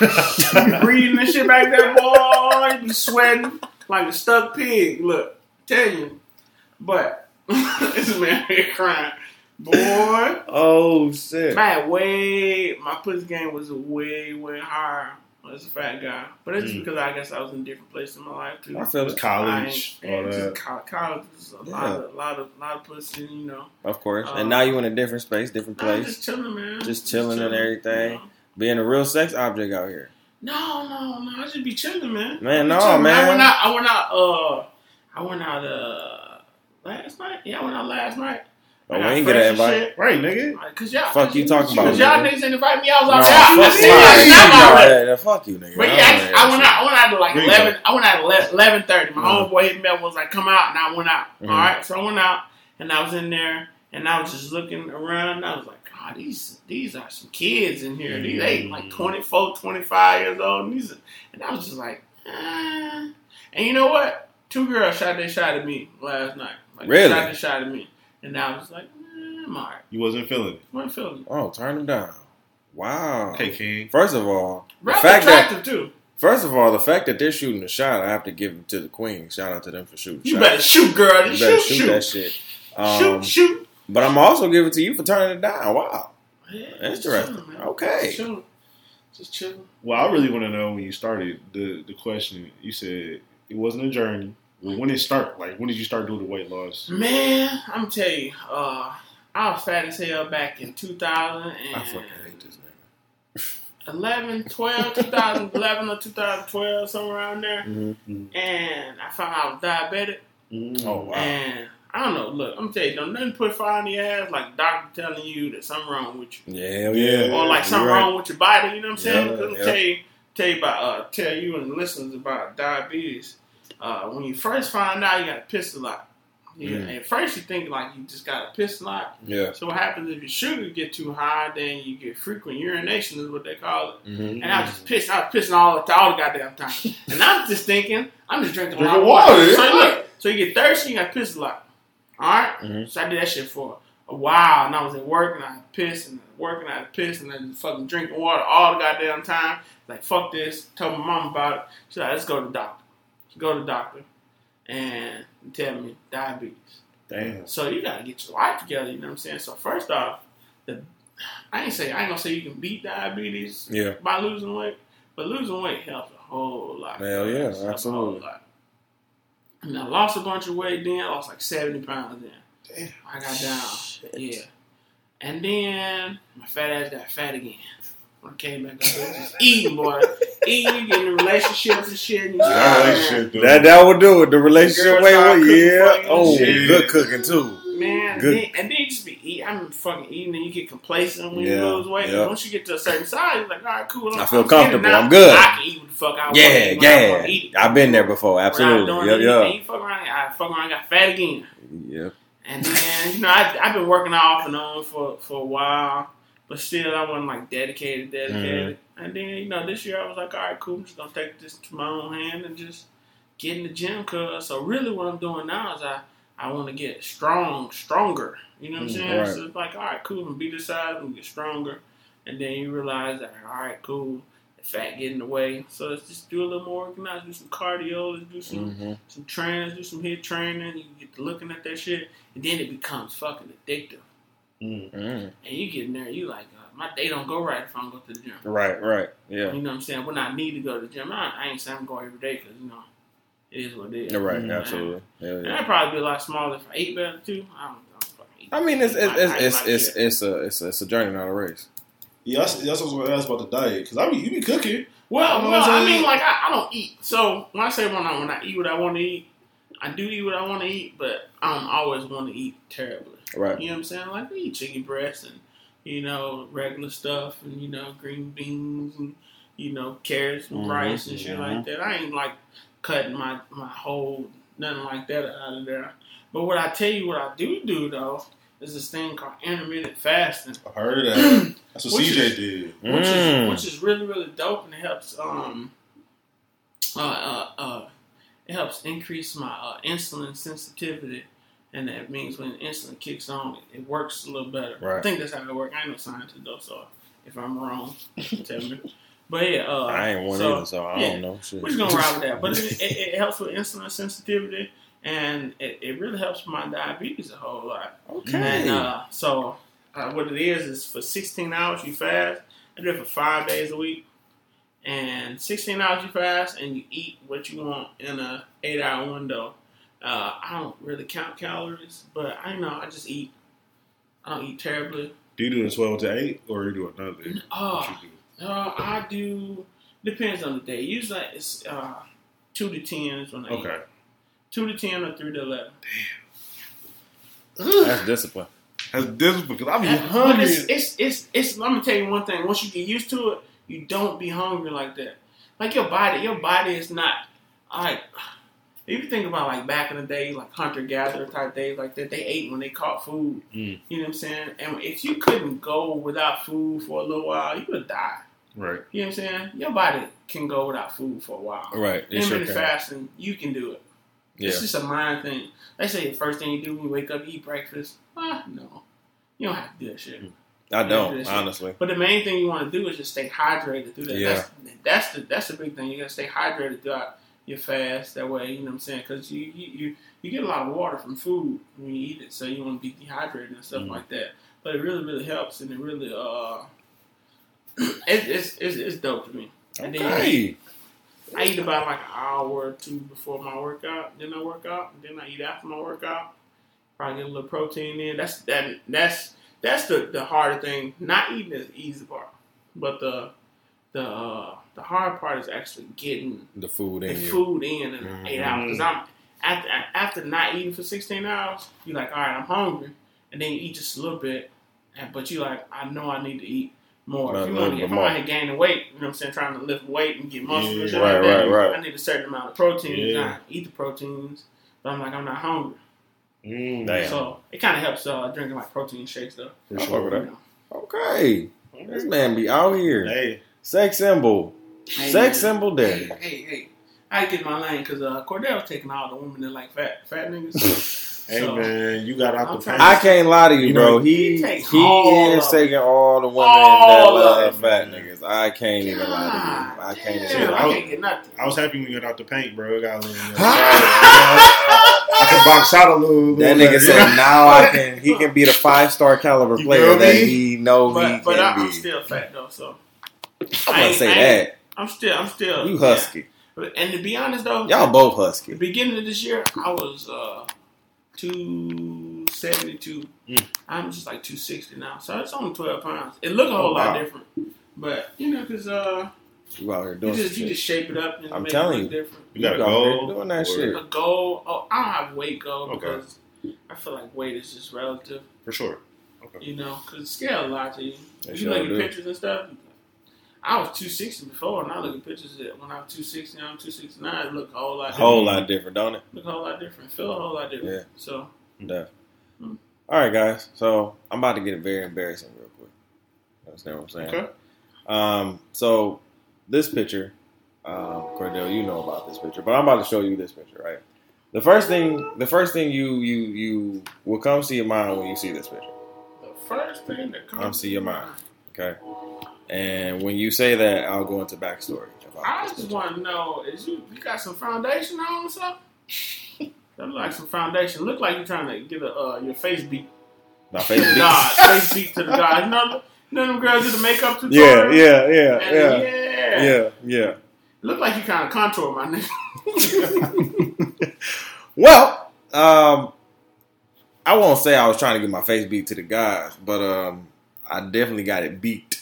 you breathing this shit back there, boy. You sweating like a stuck pig. Look, tell you. But this man here crying. Boy, Oh shit. My way my pussy game was way, way higher as a fat guy. But it's Mm. because I guess I was in different places in my life too. I feel it. College, I all and that. college was a lot, of, lot of, lot of pussy, you know. Of course. Um, and now you in a different space, different place, just chilling, man. Just chilling and everything. you know. being a real sex object out here. No, no, no. I just be chilling, man. Man, no, chilling. man. I went out. I went out. Uh, I went out. Uh, last night. Yeah, I went out last night. Oh, I we ain't get fresh an invite. shit. Right, nigga. Cause y'all, Fuck cause you talking about, Cause y'all nigga. niggas didn't invite me. I was No, out fuck you. y'all snap Nah, out there. yeah, yeah, Fuck you, nigga. But yeah, don't I, I went out. I went out at like There you eleven. I went out at eleven thirty. My Mhm. homeboy hit me up was like, "Come out," and I went out. Mhm. All right, so I went out and I was in there and I was just looking around. And I was like, "God, these these are some kids in here. These they Mm-hmm. like 24, 25 years old." And, these, and I was just like, eh. and you know what? Two girls shot their shot at me last night. Like, Really? Shot their shot at me, and now I was like, eh, "I'm alright. You wasn't feeling it. I'm feeling." it. Oh, turn him down. Wow. Okay, King. First of all, the Rather fact that attractive too. first of all, the fact that they're shooting the shot, I have to give it to the queen. Shout out to them for shooting. You shot. better shoot, girl. You shoot, better shoot, shoot, that shit. Um, shoot, shoot. But I'm also giving it to you for turning it down. Wow. Yeah, Interesting. chilling. Okay. Just chilling. Just chilling. Well, I really want to know when you started the the question. You said it wasn't a journey. Well, when did it start? Like, when did you start doing the weight loss? Man, I'm tell you, uh, I was fat as hell back in 2000 I fucking hate this nigga. 11, 12, 2011 or 2012, somewhere around there. Mm-hmm. And I found out I was diabetic. Mm. Oh, wow. And I don't know. Look, I'm gonna tell you, don't nothing put fire in the ass like doctor telling you that something wrong with you, Yeah, yeah. or like something right. wrong with your body. You know what I'm saying? Yeah, 'Cause I'm yeah. tell you, tell you about, uh, tell you and the listeners about diabetes. Uh, when you first find out, you got to piss a lot. Yeah, Mm. at first you think like you just got to piss a lot. Yeah. So what happens if your sugar get too high, then you get frequent urination is what they call it. Mm-hmm. And I was just pissing. I was pissing all the all the goddamn time. And I'm just thinking, I'm just drinking a lot of water. water, So look, so you get thirsty, you got piss a lot. All right? Mhm. So I did that shit for a while, and I was at work, and I pissed, and working, I pissed, and then fucking drinking water all the goddamn time. Like fuck this. Told my mom about it. She's like, let's go to the doctor. Go to the doctor, and tell me diabetes. Damn. So you gotta get your life together. You know what I'm saying? So first off, the I ain't say I ain't gonna say you can beat diabetes Yeah. by losing weight, but losing weight helps a whole lot. Hell yeah, Helps a whole absolutely. lot. And I lost a bunch of weight then. I lost like 70 pounds then. Damn. I got down. Yeah. And then my fat ass got fat again. When I came back up, there, just eating, boy. eating, getting in relationships and shit. And Yeah, that man, shit, though. That that would do it. The relationship Girls way, cooking yeah. Oh, shit. good cooking too. Man, Good. Then, and then you just be eating. I'm fucking eating, and you get complacent when Yeah, you lose weight. yeah. Once you get to a certain size, you're like, all right, cool. I feel I'm comfortable. I'm good. I can eat what the fuck I want. Yeah, when yeah. wanna eat it. I've been there before. Absolutely. doing Yeah, anything. yeah. You fuck around, I fuck around, got fat again. Yeah. And then, you know, I, I've been working off and on for, for a while, but still, I wasn't like dedicated, dedicated. Mm-hmm. And then, you know, this year I was like, all right, cool, I'm just gonna take this to my own hand and just get in the gym. Cause so really, what I'm doing now is I I want to get strong, stronger. You know what I'm Mm, saying? right. So it's like, all right, cool, I'm be this size, I'm get stronger. And then you realize that, all right, cool, the fat get in the way. So let's just do a little more organized, do some cardio, let's do some hmm some training, do some hit training. You get to looking at that shit, and then it becomes fucking addictive. Mm. mm And you get in there, you like, uh, my day don't go right if I don't go to the gym. Right, right. Yeah. You know what I'm saying? When I need to go to the gym, I, I ain't saying I'm going every day because you know it is what it is. You're right. Mm. Absolutely. Yeah, And. I'd probably be a lot smaller if I ate better too. I don't, I don't. I mean, it's it's I- I it's ain't it's like it's, it's a it's a it's a journey, not a race. Yeah, that's, that's what I was going to ask about the diet. Because I mean, you be cooking. Well, well, I mean, like I, I don't eat. So when I say when I when I eat what I want to eat, I do eat what I want to eat, but I don't always want to eat terribly. Right. You know what I'm saying? Like we eat chicken breasts and you know regular stuff and you know green beans and you know carrots and Mhm, rice and shit mhm. like that. I ain't like cutting my my whole nothing like that out of there. But what I tell you, what I do do though, is this thing called intermittent fasting, I heard of that. That's what CJ is- did. which Mm. is which is really really dope and it helps um uh uh, uh it helps increase my uh, insulin sensitivity. And that means when insulin kicks on, it, it works a little better. I think that's how it works. I ain't no scientist though, so if I'm wrong, tell me. But yeah, uh, I ain't one so, either, so I yeah. don't know. Shit. We're just gonna ride with that. But it, it, it helps with insulin sensitivity, and it, it really helps my diabetes a whole lot. okay. And uh, so, uh, what it is is for 16 hours you fast. I do it for five days a week, and 16 hours you fast, and you eat what you want in a eight hour window. Uh, I don't really count calories, but I know I just eat. I don't eat terribly. Do you do a 12 to 8 or you do another? Oh, you do? uh, I do. Depends on the day. Usually it's uh, two to ten is when I eat. Okay. Two to ten or three to eleven. Damn, That's discipline. That's discipline because I be But hungry. it's, it's it's it's. Let me tell you one thing. Once you get used to it, you don't be hungry like that. Like your body, your body is not like. If you think about like back in the day, like hunter gatherer type days like that, they ate when they caught food. Mm. You know what I'm saying? And if you couldn't go without food for a little while, you would die. Right. You know what I'm saying? Your body can go without food for a while. Right. It sure Intermittent can. fasting, you can do it. Yeah. It's just a mind thing. They say the first thing you do when you wake up, you eat breakfast. Ah, no. You don't have to do that shit. I don't shit. honestly. But the main thing you want to do is just stay hydrated through that. Yeah. That's, that's the that's the big thing. You gotta stay hydrated throughout your fast. That way, you know what I'm saying? Because you, you you you get a lot of water from food when you eat it, so you want to be dehydrated and stuff Mm. like that. But it really really helps, and it really uh, it, it's, it's it's dope to me. And then Okay. I eat about like an hour or two before my workout. Then I work out, and then I eat after my workout. Probably get a little protein in. That's that. That's that's the the harder thing. Not eating is the easy part, but the the uh, the hard part is actually getting The food in you. food in in eight Mhm. hours. Because I'm after after not eating for sixteen hours, you're like, all right, I'm hungry, and then you eat just a little bit, and but you like, I know I need to eat more. A If, you little want, bit if I'm more. out here gaining weight, you know what I'm saying, trying to lift weight and get muscle Yeah, and shit right, like that, right, right. I need a certain amount of protein. Yeah. and I eat the proteins, but I'm like, I'm not hungry. Mm, Damn. So it kind of helps uh, drinking like protein shakes though. for I fuck with sure. that. You know. Okay. This man be out here. Hey, Sex symbol. Hey, Sex man. symbol Hey, hey, hey. I get my lane because uh, Cordell's taking all the women that like fat, fat niggas. hey, So, man, you got out I'm the trying paint. I can't lie to you, You bro. know, He he he is of taking all the women All that love fat man. niggas. I can't even lie to you. I can't Damn, even. I I- can't get nothing. I was happy when you got out the paint, bro. I got a little. I can box out a little. That little nigga better. said now I can. He can be the five star caliber You player that he know he But but can I, I'm still fat though, so I'm I gonna say that. I'm still I'm still You husky. Yeah. And to be honest though, Y'all both husky. beginning of this year I was uh two seventy two. Mm. I'm just like two sixty now, so it's only twelve pounds. It look a whole Oh, lot different, but you know because uh You out here you doing just you just shape it up and I'm make telling it look you. different. You got a You goal doing that shit. A goal? Oh, I don't have weight goal Okay. because I feel like weight is just relative. for sure. Okay. You know, because scale a lot to you. They If you sure look at do. pictures and stuff, I was 260 before, and I look at pictures that when I was 260, I'm 269. It look a whole lot A different. whole lot different, don't it? Look a whole lot different. Feel a whole lot different. Yeah. So, Definitely. Mm. All right, guys. So I'm about to get very embarrassing real quick. You understand what I'm saying? Okay. Um, so this picture, um, Cordell, you know about this picture, but I'm about to show you this picture, right? The first thing, the first thing you you you will come to your mind when you see this picture, the first thing that comes Come see your to mind. okay? And when you say that, I'll go into backstory about I just want to know: is you you got some foundation on or something? that look like some foundation. Look like you're trying to get a uh, your face beat My face beat. God, face beat to the God. You know, you know them girls do the makeup Yeah, tutorial. yeah, yeah, And yeah, yeah, yeah, yeah. Look like you kind of contour my nigga. well, um, I won't say I was trying to get my face beat to the guys, but um, I definitely got it beat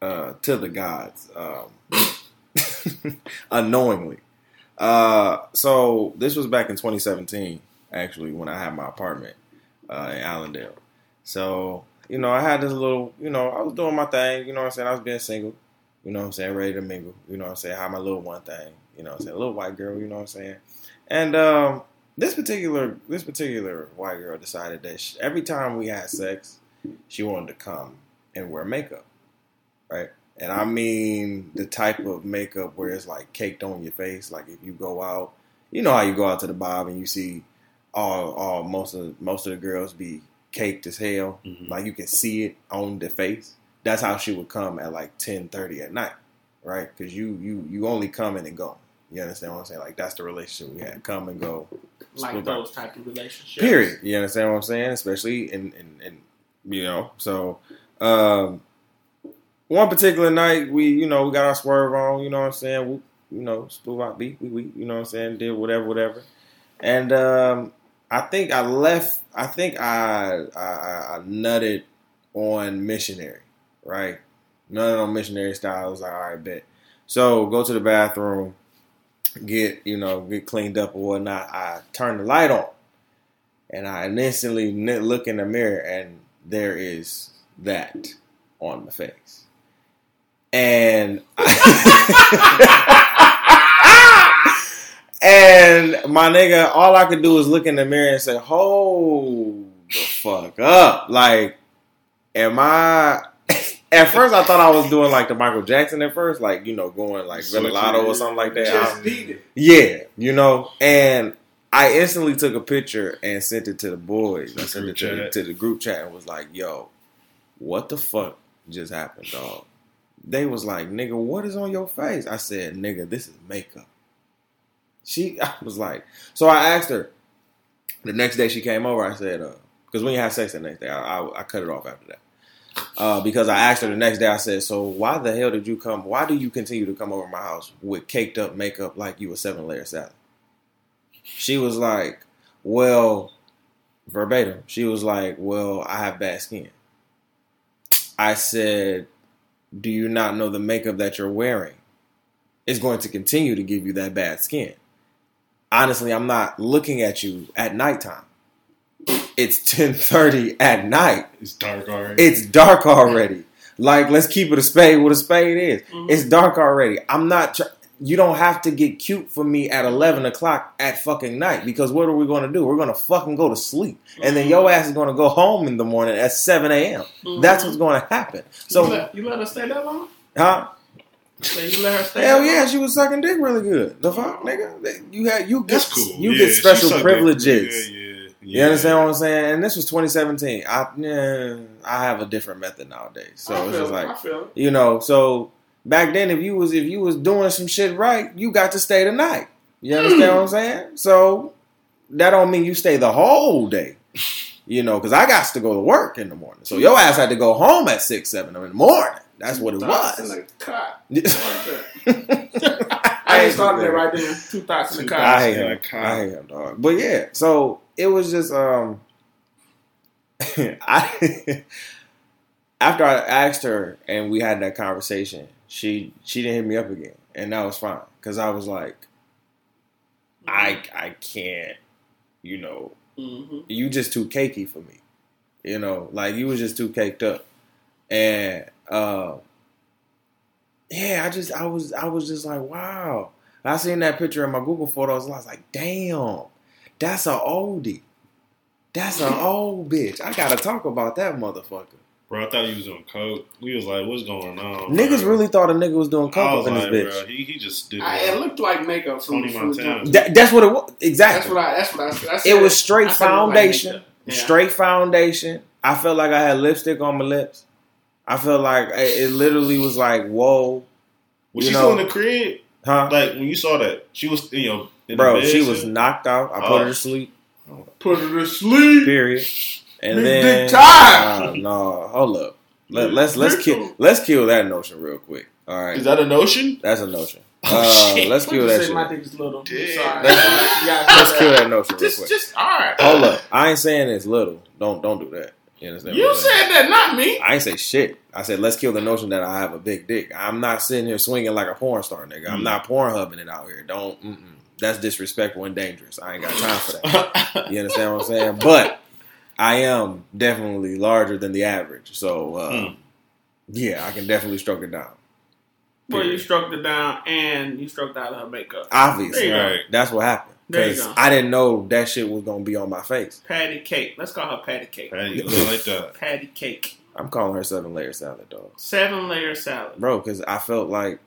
uh, to the gods um, unknowingly. Uh, so this was back in 2017, actually, when I had my apartment uh, in Allendale. So you know, I had this little, you know, I was doing my thing. You know what I'm saying? I was being single. You know what I'm saying? Ready to mingle. You know what I'm saying? Have my little one thing. You know what I'm saying? A little white girl. You know what I'm saying? And um, this particular this particular white girl decided that she, every time we had sex, she wanted to come and wear makeup, right? And I mean the type of makeup where it's like caked on your face. Like if you go out, you know how you go out to the bob and you see all all most of most of the girls be caked as hell. Mhm. Like you can see it on the face. That's how she would come at like ten thirty at night, right? Because you you you only come in and go. You understand what I'm saying? Like that's the relationship we had. Come and go. like those type of relationships. Period. You understand what I'm saying? Especially in in, in you know. So um, one particular night we you know we got our swerve on. You know what I'm saying? We, you know, spool out beat. We, we you know what I'm saying? Did whatever whatever. And um, I think I left. I think I I, I I nutted on missionary. Right. Nutted on missionary style. I was like, all right, bet. So go to the bathroom get you know get cleaned up or whatnot. I turn the light on, and I instantly look in the mirror, and there is that on my face, and and my nigga, all I could do is look in the mirror and say, "Hold the fuck up!" Like, am I? At first, I thought I was doing like the Michael Jackson. At first, like you know, going like Ventilato or something like that. Just it. yeah, you know, and I instantly took a picture and sent it to the boys. I sent it to the, to the group chat and was like, "Yo, what the fuck just happened, dog?" They was like, "Nigga, what is on your face?" I said, "Nigga, this is makeup." She, I was like, so I asked her. The next day she came over. I said, because we didn't have sex the next day. I, I, I cut it off after that. Uh, because I asked her the next day. I said, so why the hell did you come? Why do you continue to come over my house with caked up makeup like you a seven layer salad? She was like, well, verbatim. She was like, well, I have bad skin. I said, do you not know the makeup that you're wearing is going to continue to give you that bad skin? Honestly, I'm not looking at you at nighttime. It's 10:30 at night. It's dark already. It's dark already. Like, let's keep it a spade what a spade is. Mhm. It's dark already. I'm not. Tr- you don't have to get cute for me at 11 o'clock at fucking night because what are we going to do? We're going to fucking go to sleep, and then your ass is going to go home in the morning at 7 a.m. Mhm. That's what's going to happen. you So, let, you let her stay that long? huh? So you let her stay? Hell yeah, long? she was sucking dick really good. The fuck, nigga? You had you get That's cool. you Yeah, get special privileges. Yeah, yeah, You understand what I'm saying? And this was 2017. I yeah, I have a different method nowadays. So I it's feel just it, like I feel you know. So back then, if you was if you was doing some shit right, you got to stay the night. You understand what I'm saying? So that don't mean you stay the whole day. You know, because I got to go to work in the morning. So your ass had to go home at six, seven in the morning. That's what it Thoughts in was. the cot. I I hate just started you, it right there. Two thoughts in the Two cot. I hate him. Like, I hate him, dog. But yeah, so it was just um, I after I asked her and we had that conversation, she she didn't hit me up again, and that was fine because I was like, I I can't, you know, Mm-hmm. you just too cakey for me, you know, like you was just too caked up, and uh, yeah, I just I was I was just like wow. I seen that picture in my Google photos and I was like, damn, that's a oldie. That's an old bitch. I gotta talk about that motherfucker. Bro, I thought he was doing coke. We was like, what's going on? Niggas bro? really thought a nigga was doing I coke was up in like, this bitch. bro, he, he just did I, it. it looked like makeup from, Tony from the Montana. That- that's what it was. Exactly. That's Exactly. what I. That's what I. I said, it was straight I said like foundation. Yeah. Straight foundation. I felt like I had lipstick on my lips. I felt like it it literally was like, whoa, Was you she know- still in the crib? huh? Like when you saw that, she was you know, in the Bro, bed, she shit? was knocked out. I put Oh. her to oh. sleep. Put her to sleep. Period. And Big then dick time. uh, no, hold up. Let, let's let's dick kill time. let's kill that notion real quick. All right, Is that a notion? that's a notion. Oh, Uh, shit. let's kill that say shit. My dick is little. Damn. Sorry. Let's- You gotta Let's say kill that. that notion real Just, quick. just all right. Hold up. I ain't saying it's little. Don't don't do that. You understand? what You I'm saying? said that, not me. I ain't say shit. I said let's kill the notion that I have a big dick. I'm not sitting here swinging like a porn star, nigga. I'm Mm. not porn hubbing it out here. Don't. Mm-mm. That's disrespectful and dangerous. I ain't got time for that. You understand what I'm saying? But I am definitely larger than the average. So uh, Mm. yeah, I can definitely stroke it down. Well, you Period. stroked it down and you stroked out her makeup. Obviously, There you go. Right. that's what happened. Because. I didn't know that shit was gonna be on my face. Patty cake. Let's call her patty cake. Patty, like that. Patty cake. I'm calling her seven layer salad, dog, Seven layer salad. bro. Because I felt like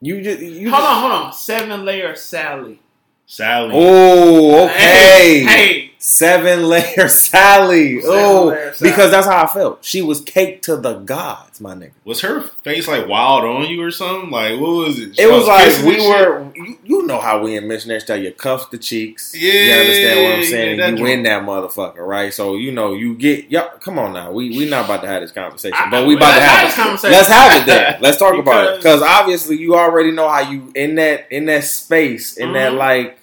you just you. Hold just- on, hold on. Seven layer Sally. Sally. Oh, okay. Hey, hey. Seven layer Sally. Oh, because that's how I felt. She was caked to the gods, my nigga. Was her face like wild on you or something? Like what was it? It was like we were. You, you know how we in missionary style. You cuff the cheeks. Yeah, you understand what I'm saying. yeah, you win that motherfucker, right? So you know you get. Yeah, come on now. We we not about to have this conversation, I- but we about to have this conversation. Let's have it then. Let's talk about it Because- because obviously you already know how you in that in that space in that Mhm. like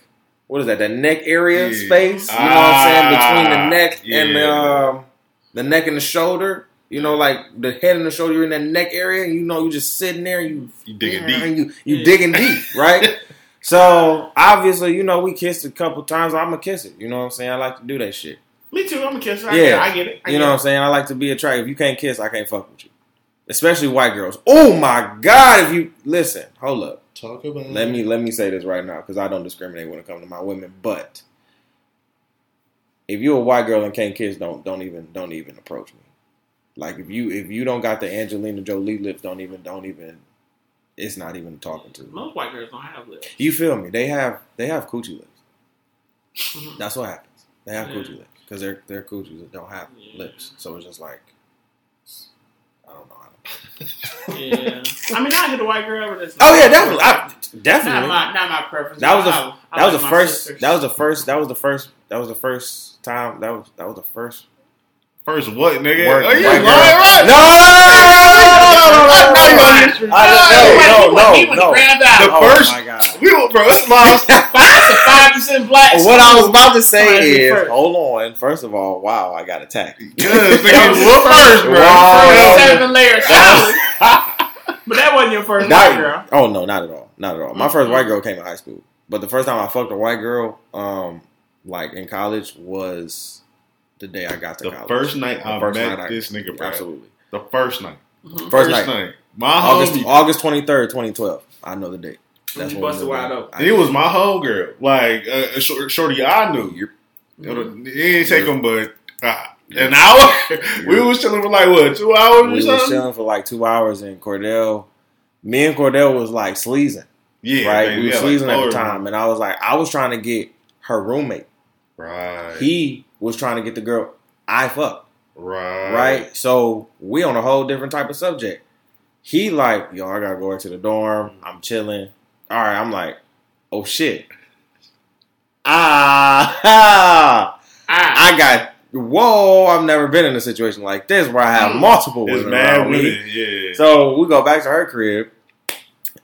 what is that that neck area Yeah. space. You know what I'm saying between the Ah, neck and the um, the neck and the shoulder. You know, like the head and the shoulder, you're in that neck area, and you know you just sitting there, and you You digging and deep. you you Yeah. digging deep, right? so obviously, you know, we kissed a couple times. I'm gonna kiss it. You know what I'm saying? I like to do that shit. Me too. I'm a kisser. I Yeah. get it. I get it. I You get know what. I'm saying? I like to be attractive. If you can't kiss, I can't fuck with you. Especially white girls. Oh my god! If you listen, hold up. Talk about Let me let me say this right now because I don't discriminate when it comes to my women. But if you're a white girl and can't kiss, don't don't even don't even approach me. Like if you if you don't got the Angelina Jolie lips, don't even don't even. It's not even talking to. Most white girls don't have lips. You feel me? They have they have coochie lips. Mhm. That's what happens. They have Yeah. coochie lips because their their coochies don't have Yeah. lips. So it's just like I don't know. yeah, I mean, I hit a white girl, but it's oh yeah, definitely, I, definitely. Not my, not my preference. That was a, I, I that was the first. Sisters. That was the first. That was the first. That was the first time. That was that was the first. First what, nigga? Work, Are you lying? Right? No. I know you. No, no, no. The first, oh my god, we were bro. It's lost. Five percent black. What I was about to say is, first. hold on. First of all, wow, I got attacked. Yes, That nigga, was what the first, bro? Wow. seven layer salad. But that wasn't your first white girl. Oh no, not at all, not at all. My first white girl came in high school, but the first time I fucked a white girl, um, like in college, was the day I got to The college. first night The I first met night I- this nigga, bro. Absolutely. The first night. Mhm. First night. My August homie. August twenty third, twenty twelve. I know the date. When you busted we wide open. And it was my whole girl. Like, uh, a short, shorty I knew. You're- Mhm. It didn't take him but uh, an hour. we was chilling for like, what, two hours we or was chilling for like two hours, and Cordell, me and Cordell was like sleazing, Yeah, right? man, we were sleazing like, at the Lord, time, and I was like, I was trying to get her roommate. Right. He was trying to get the girl I fucked. right. right? So we on a whole different type of subject. He like, yo, I gotta go back to the dorm. I'm chilling. All right, I'm like, oh shit. Ah, Ah, I got. Whoa, I've never been in a situation like this where I have Mm. multiple It's women mad around with me. Yeah. So we go back to her crib,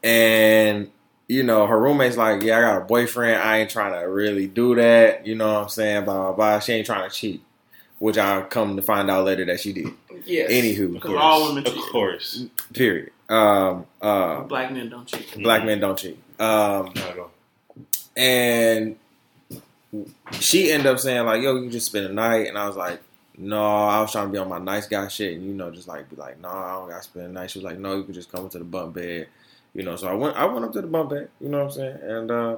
and you know her roommate's like, "Yeah, I got a boyfriend. I ain't trying to really do that. You know what I'm saying? Blah blah blah. She ain't trying to cheat." Which I come to find out later that she did. yes. Anywho, of because course. all women Of cheat. course. Period. Um, uh, Black men don't cheat. black men don't cheat. Um, Not at all. and she ended up saying like, "Yo, you can just spend the night," and I was like, "No, I was trying to be on my nice guy shit, and you know, just like be like, no, I don't got to spend the night." She was like, "No, you can just come to the bunk bed," you know. So I went, I went up to the bunk bed, you know what I'm saying, and uh,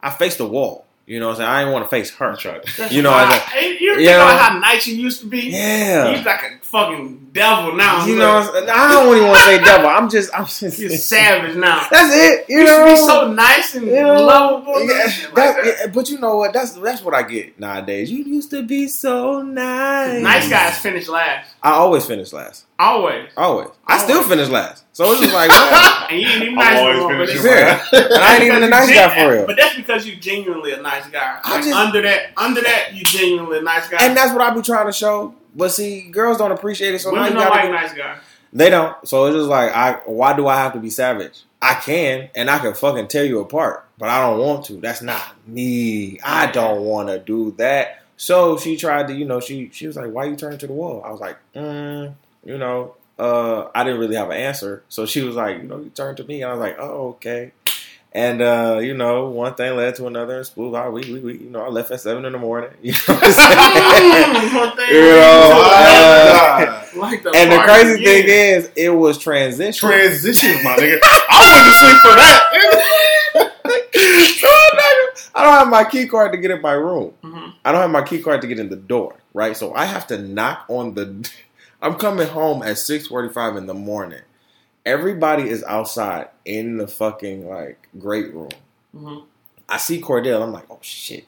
I faced the wall, you know what I'm saying. I didn't want to face her. That's You know, why- I just- Hey, you know- how nice you used to be? yeah. He's like a fucking devil now. You Look, know, what I'm saying? I don't even want to say devil. I'm just, I'm just. you're savage now. That's it. You You used to know, be so nice and You know, lovable. and yeah, like that- that. yeah, but you know what? That's that's what I get nowadays. You used to be so nice. Nice guys finish last. I always finish last. Always. Always. I still finish last. So it's just like, wow. And you ain't even I'm nice always no more, but finishing it's- Yeah. And I ain't even a nice guy for real. But that's because you're genuinely a nice guy. Like just- under that, under that, you genuinely a nice guy. And that's what I be trying to show. But see, girls don't appreciate it. So now you don't gotta like nice guys. They don't. So it's just like, I. Why do I have to be savage? I can, and I can fucking tear you apart, but I don't want to. That's not me. I don't want to do that. So she tried to, you know, she she was like, "Why you turning to the wall?" I was like, mm, you know, uh, I didn't really have an answer. So she was like, you know, you turned to me, and I was like, oh, okay. And uh, you know, one thing led to another. And school, I, we, we, we, you know, I left at seven in the morning. You know what I'm saying? One thing You know, uh, like the and the crazy yeah. thing is, it was transition. Transition, my nigga. I went to sleep for that. So I'm not- I don't have my key card to get in my room. Mhm. I don't have my key card to get in the door, right? So I have to knock on the. I'm coming home at six forty-five in the morning. Everybody is outside in the fucking like great room. Mhm. I see Cordell. I'm like, oh shit.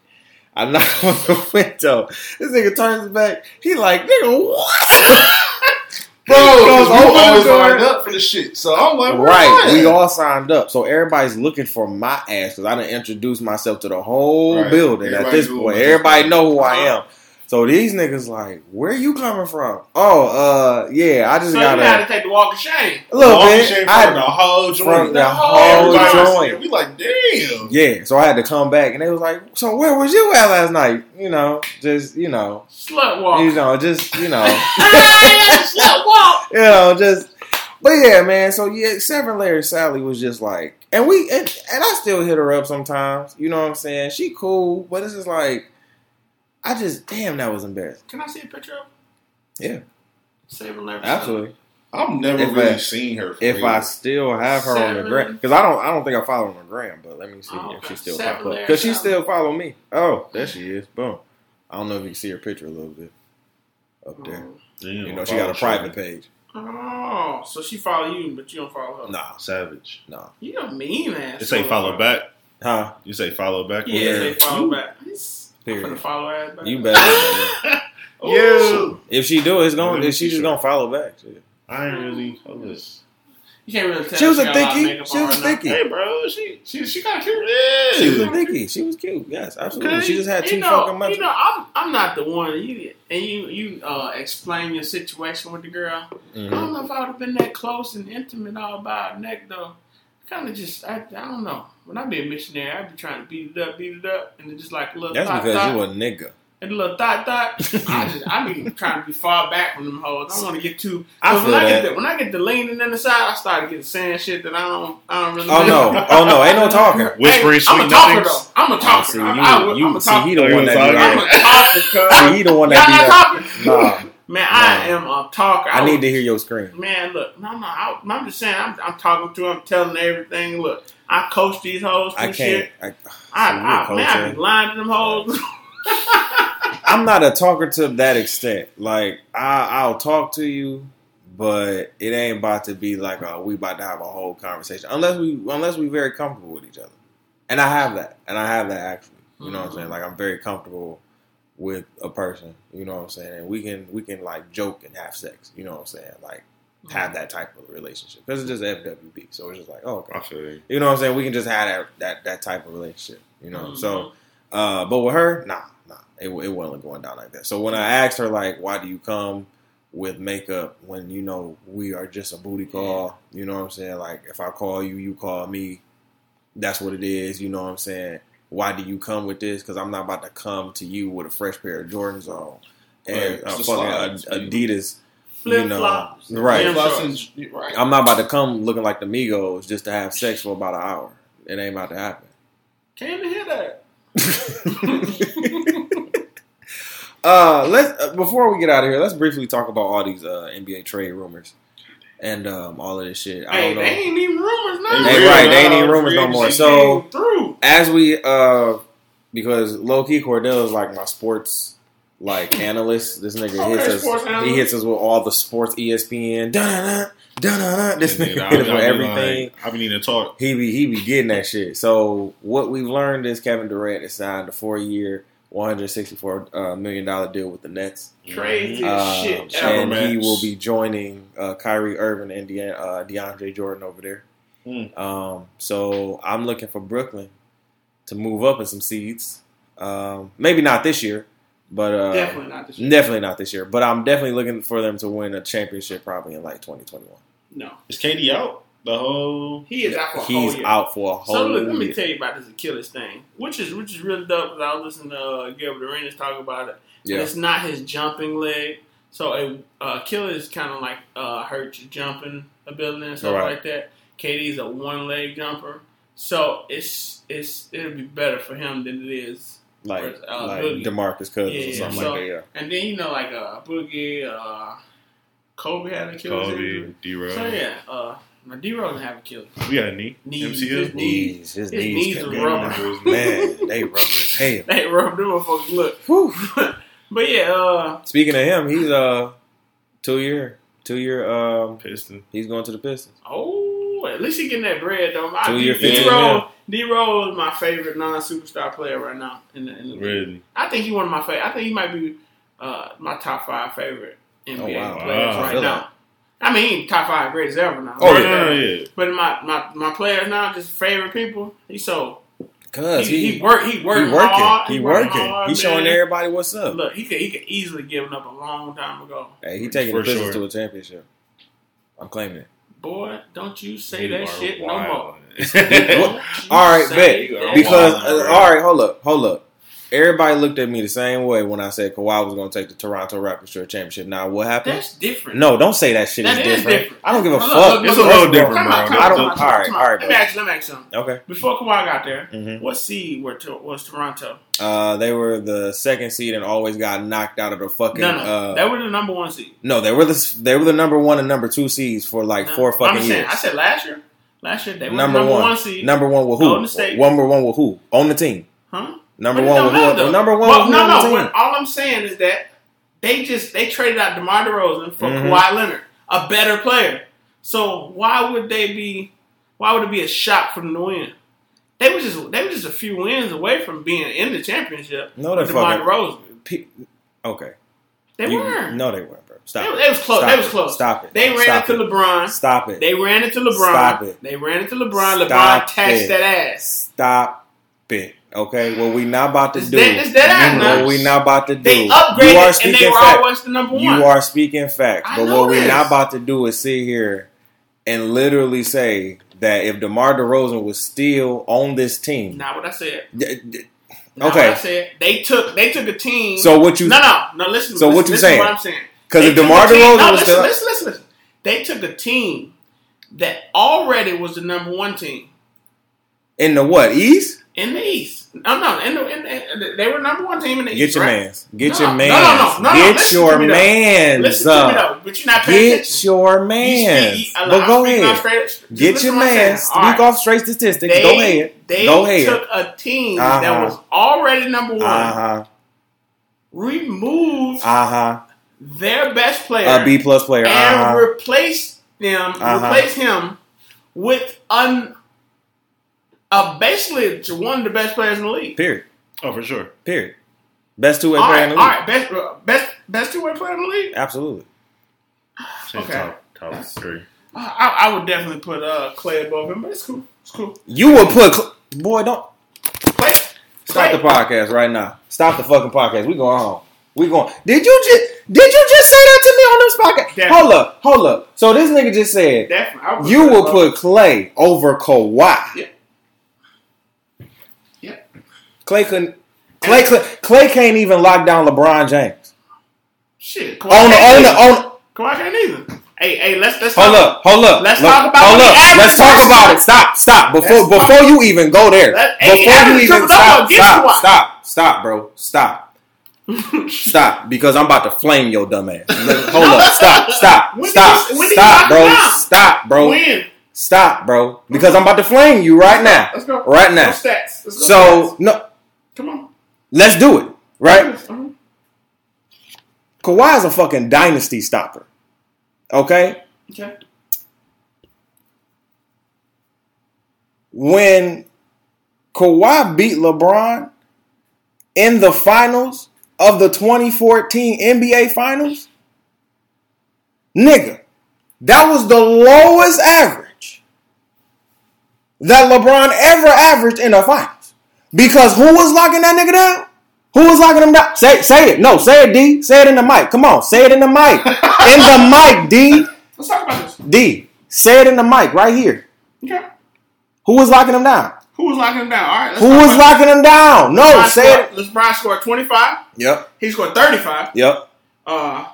I knock on the window. This nigga turns back. He like, nigga, what? Bro, Goes we open the always door. up for the shit. So I'm like, Right, we all signed up, so everybody's looking for my ass because I didn't introduce myself to the whole Right. building. At this point, everybody know who I am. So these niggas like, where you coming from? Oh, uh, yeah, I just So you got gotta take the walk of shame. a little bit. I from the whole joint. from the whole joint. We like, damn. Yeah, so I had to come back, and they was like, "So where was you at last night?" You know, just you know, Slut walk. you know, just you know. Slut walk. you know, just but yeah, man. So yeah, Seven Layer Sally was just like, and we and, and I still hit her up sometimes. You know what I'm saying? She cool, but it's just like, I just damn that was embarrassing. Can I see a picture of? her? Yeah, Save and never. absolutely. I've never If really I- seen her. If real. I still have her on the Seven. gram, because I don't, I don't think I follow her on the gram, but let me see Oh, if okay. she still Seven pop up because she still follow me. Oh, there she is. Boom. I don't know if you can see her picture a little bit up there. Oh. Damn, You know, she got a private page. Oh, so she follow you, but you don't follow her. Nah, Savage. nah, You a mean ass. You say follow back. huh? You say follow back. Yeah, Yeah. they follow back. I'm Period. gonna follow ass back. You better. You. If she do, it's going. Let me to She see just sure. gonna follow back. Shit. I ain't really. Hold up. You can't really tell. She was a got lot of thickie. makeup She was a right now. thickie. Hey, bro, she she she kind of cute. Yeah. She was a dickie. She was cute. Yes, absolutely. Okay. She just had two you know, fucking months. You know, I'm I'm not the one. You and you you uh, explain your situation with the girl. I Mhm. don't know if I would have been that close and intimate all by her neck though. Kind of just I, I don't know. When I be a missionary, I be trying to beat it up, beat it up, and then just like a little That's thought, because thought, you a nigga. and a little thought thought. I just I be trying to be far back from them hoes. I don't want to get too. I but feel when I that. get the, when I get the leaning in the side, I start getting saying shit that I don't I don't really. Oh no! Oh no! Ain't no talking. Whispering Hey, I'm a sweet talker nothings. though. I'm a Oh, talker. see, you, I, you, I'm a see, he the one that I'm do a that. talker. See, he the one Y'all that not talking? Nah, Man, I am a talker. I was- need to hear your scream. Man, look, no, no, I, I'm just saying, I'm, I'm talking to him, telling everything. Look, I coach these hoes I can't. shit. I, I, I, man, I be lying to them hoes. I'm not a talker to that extent. Like I, I'll talk to you, but it ain't about to be like, oh, we about to have a whole conversation unless we unless we very comfortable with each other. And I have that, and I have that actually. You know what I'm saying? Like I'm very comfortable with a person. You know what I'm saying? And we can we can like joke and have sex. You know what I'm saying? Like have that type of relationship because it's just FWB. So it's just like, oh, okay. I you. You know what I'm saying? We can just have that that that type of relationship. You know. Mm-hmm. So, uh, but with her, nah, nah, it it wasn't going down like that. So when I asked her like, why do you come with makeup when you know we are just a booty call? You know what I'm saying? Like if I call you, you call me. That's what it is. You know what I'm saying? Why do you come with this? Because I'm not about to come to you with a fresh pair of Jordans on and Right, a it's the fucking slides, Ad- man. Adidas. Flip you know, flops. right. Damn and- right. I'm not about to come looking like the Migos just to have sex for about an hour. It ain't about to happen. Came to hear that. uh, let's uh, before we get out of here, let's briefly talk about all these uh, NBA trade rumors and um, all of this shit. I Hey, don't know. they know. ain't even rumors now. They real right, they ain't even rumors no more. So as we uh, because low key Cordell is like my sports like analyst. This nigga Okay, hits us. sports He hits us with all the sports ESPN. Dun dun dun. This And nigga then hit us I'll- with everything. Like, I be needing to talk. he be he be getting that shit. So what we've learned is Kevin Durant has signed a four year, one hundred sixty four uh, million dollar deal with the Nets, Crazy Um, as shit. and ever. He will be joining uh, Kyrie Irving and De- uh, DeAndre Jordan over there. Hmm. Um, so I'm looking for Brooklyn to move up in some seeds. Um, maybe not this year, but uh, Definitely not this year. definitely not this year. But I'm definitely looking for them to win a championship probably in like 2021. No. Is KD out? The whole. He is out for a He's whole year. out for a whole So look, let me year. tell you about this Achilles thing, which is which is really dope because I was listening to uh, Gilbert Arenas talk about it. Yeah. it's not his jumping leg, so it, uh, Achilles kind of like uh, hurts your jumping ability and stuff Right. like that. KD's a one leg jumper, so it's it's it'll be better for him than it is. Like uh, like Boogie. Demarcus Cousins Yeah, or something so- like that. Yeah. And then you know like uh, Boogie, uh, Kobe had an Achilles injury. Kobe, D Rose. So yeah, uh, now D Rose didn't have Achilles. We got a knee. Knees, MCL. his. Knees, his, his knees, knees kept rubber. his- Man, they rubber as hell. They rubbed them motherfuckers. Look, but yeah, uh, Speaking of him, he's uh two year, two year. Um, Piston. he's going to the Pistons. oh, at least he getting that bread though. Two year, D, 15 Rose, D Rose is my favorite non superstar player right now. In the, in the league. Really? I think he one of my favorite. I think he might be uh, my top five favorite NBA Oh, wow. players Wow. right Feel now. that. I mean, he ain't top five greatest ever now. Oh, no, yeah. no, no, yeah. But my, my my players now, just favorite people. He's so Cause he, he, he work he he working working, hard. he working working. hard, He showing everybody what's up. Look, he could he could easily given up a long time ago. Hey, he taking the business sure. to a championship. I'm claiming it. Boy, don't you say You that are shit no more. All right, Say bet. Because Wild, uh, all right, hold up, hold up. Everybody looked at me the same way when I said Kawhi was going to take the Toronto Raptors to a championship. Now, what happened? that's different. no, don't say that shit That is is different. different. I don't give a Look, fuck. look, It's a little different, come bro. I don't- come on, all right, come on. all right, Let me bro. ask you. Let me ask something. Okay. Before Kawhi got there, Mhm. what seed were to, was Toronto? Uh, they were the second seed and always got knocked out of the fucking. No, no, uh, they were the number one seed. no, they were the they were the number one and number two seeds for like No. four I'm fucking saying, years. I said last year. Last year they were number, the number one, one, seed. number one with who? Golden State. Number one with who on the team? huh? Number one don't with who? Number one Well, no, no. the? All I'm saying is that they just they traded out DeMar DeRozan for Mhm. Kawhi Leonard, a better player. So why would they be? Why would it be a shock for them to win? They were just they were just a few wins away from being in the championship. No, they DeMar fucking. DeRozan. Pe- okay. They You- were. No, they weren't, bro. Stop. They, it. they was close. Stop they was it. close. Stop it. They ran Stop into it. LeBron. Stop it. They ran into LeBron. Stop it. They ran into LeBron. LeBron Stop taxed it. that ass. Stop it. Okay, what we not about to It's do. dead- it's dead ass now. what we not about to do. They you upgraded are and speaking they were always the number one. You are speaking facts. I But what we're not about to do is sit here and literally say that if DeMar DeRozan was still on this team. Not what I said. d- d- Not Okay. what I said. They took they took a team. So what you no no no listen. So listen, what you saying? What I'm saying. because if DeMar DeRozan no, was listen, still listen, listen, listen. They took a team that already was the number one team in the what East, in the East. No, no, in the, in the, they were number one team in the get East. Get your right? man's, get No, your no, man's, no, no, no, no, get listen your to me though. man's Listen to me though, but you're not paying Get attention. your You speak- I'm But go ahead. straight- Get your man's. Speak right. off straight statistics. They, go ahead. They Go ahead. took a team that Uh-huh. was already number one, Uh huh. removed Uh huh. their best player, A B plus player. And huh. replace them, Uh-huh. replace him with un, uh, basically one of the best players in the league. Period. Oh, for sure. Period. Best two way All player right, in the league. right, best uh, best best two way player in the league. Absolutely. Say Okay. top, top three. I, I would definitely put uh, Clay above him, but it's cool. It's cool. You would put Cl- boy. Don't Clay, stop Clay. the podcast right now. Stop the fucking podcast. We going home. We going. Did you just did you just say that to me on this podcast? Definitely. Hold up. Hold up. So this nigga just said Definitely, I would you will put Clay over Kawhi. Yeah. Yeah. Clay couldn't. Clay, Clay, Clay can't even lock down LeBron James. shit. Kawhi On the can't on the on. Kawhi can't either. Hey, hey, let's let's Hold talk- up, hold up. Let's Look, talk about hold up. he Let's talk about it. Stop, stop. Before Let's talk. before you even go there. Let- hey, before average you even stop, stop, stop, stop, bro. Stop. Stop, because I'm about to flame your dumb ass. Look, Hold up, stop, stop, When stop, you- when did you stop, bro, down? stop, bro, Win. stop, bro, because uh-huh. I'm about to flame you right now, Let's go. right now. Let's go stats. Let's go So stats. no, come on. let's do it, right? Uh-huh. Kawhi is a fucking dynasty stopper. Okay, Okay. when Kawhi beat LeBron in the finals of the 2014 NBA Finals, nigga, that was the lowest average that LeBron ever averaged in a finals. Because who was locking that nigga down? Who was locking him down? Say, say it. No, say it, D. Say it in the mic. Come on, say it in the mic. in the mic, D. Let's talk about this. D. Say it in the mic right here. Okay. Who was locking him down? Who was locking him down? All right. Who was locking him down? No, LeBron say scored, it. LeBron scored 25. Yep, He scored 35. yep, Uh,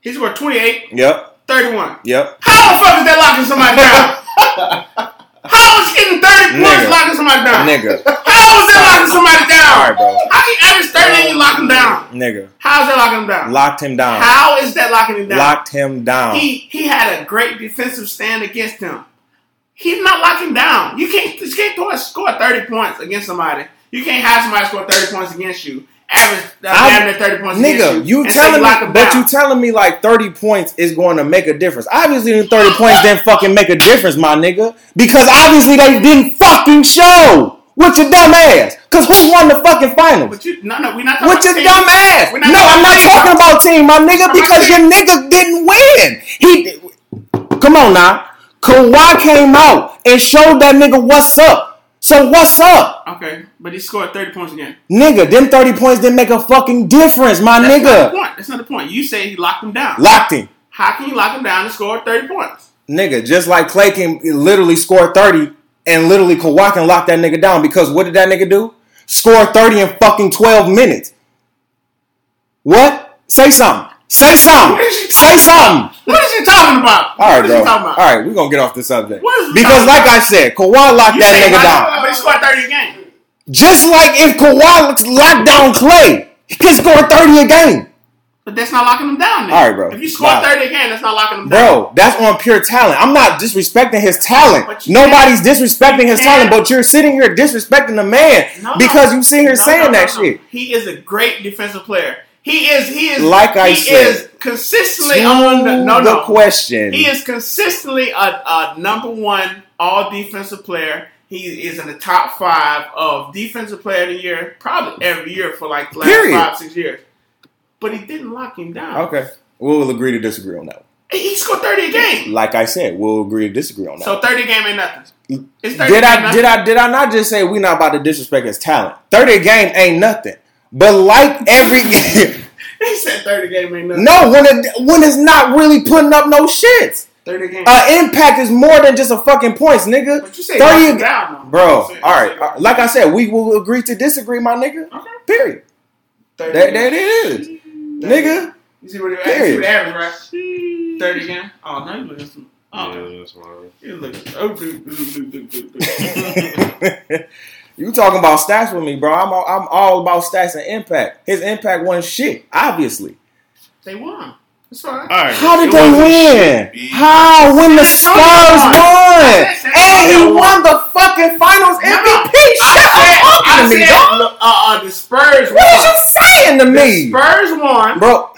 he scored 28, yep, 31. yep. How the fuck is that locking somebody down? How is he getting 30 points Nigga. locking somebody down? Nigga. How is that locking somebody down? Right, bro. How can you average 30 and you lock him down? Nigga. How is that locking him down? Locked him down. How is that locking him down? Locked him down. He he had a great defensive stand against him. He's not locking down. You can't you can't go and score thirty points against somebody. You can't have somebody score thirty points against you. Average I- thirty points Nigga, you you. telling me, but you telling me like 30 points is going to make a difference. Obviously, the 30 points didn't fucking make a difference, my nigga. Because obviously they didn't fucking show. With your dumb ass. Because who won the fucking finals? But you no no we're not talking With your team. dumb ass. No, I'm not talking about team, my nigga, because your nigga didn't win. He come on now. Kawhi came out and showed that nigga what's up. So what's up? Okay, but he scored thirty points again. Nigga, them 30 points didn't make a fucking difference, my nigga. That's not the point. That's not the point. You say he locked him down. Locked him. How can you lock him down and score thirty points? Nigga, just like Clay can literally score 30 and literally Kawhi can lock that nigga down because what did that nigga do? Score 30 in fucking 12 minutes. What? Say something. Say something. What is he Say something. What is he talking about? All right, what is bro. he talking about? All right, we're gonna get off this subject. What is he Because, like about? I said, Kawhi locked You that nigga down. But he scored thirty a game. Just like if Kawhi locked down Clay, he can score 30 a game. But that's not locking him down. Then. All right, bro. If you score Nah. thirty a game, that's not locking him down. Bro, that's on pure talent. I'm not disrespecting his talent. Nobody's disrespecting his talent, but you're sitting here disrespecting the man No, because you sit here No, saying no, that shit. He is a great defensive player. He is. He is. Like I he said, is consistently on the no the no. question. He is consistently a, a number one all defensive player. He is in the top five of defensive player of the year, probably every year for like the last Period. five six years. But he didn't lock him down. Okay. We'll agree to disagree on that. one. He scored thirty a game. Like I said, we'll agree to disagree on that. So thirty a game ain't nothing. Did I did I did I not just say we not about to disrespect his talent? Thirty a game ain't nothing. But like every game, He said thirty a game ain't nothing. no, when it when it's not really putting up no shits. Thirty games. game. Uh, impact is more than just a fucking points, nigga. but you say 30 30 down though. Bro, You all say- right. you say- all right. Like I said, we will agree to disagree, my nigga. Okay. Period. 30 That, that it is. Nigga. You see what it Period. you see what the average, right? Thirty again. Oh no, you looking some. Oh, Yeah, that's why. you looking. You talking about stats with me, bro. I'm all, I'm all about stats and impact. His impact wasn't shit, obviously. They won. It's fine. All right. How did it they win? shit, How when the San Spurs won? won. And he won the fucking finals No, MVP. I Shut said, up I talking to me, dog. look, uh, uh, the Spurs What is won. Are you saying to me? The me? Spurs won, Bro,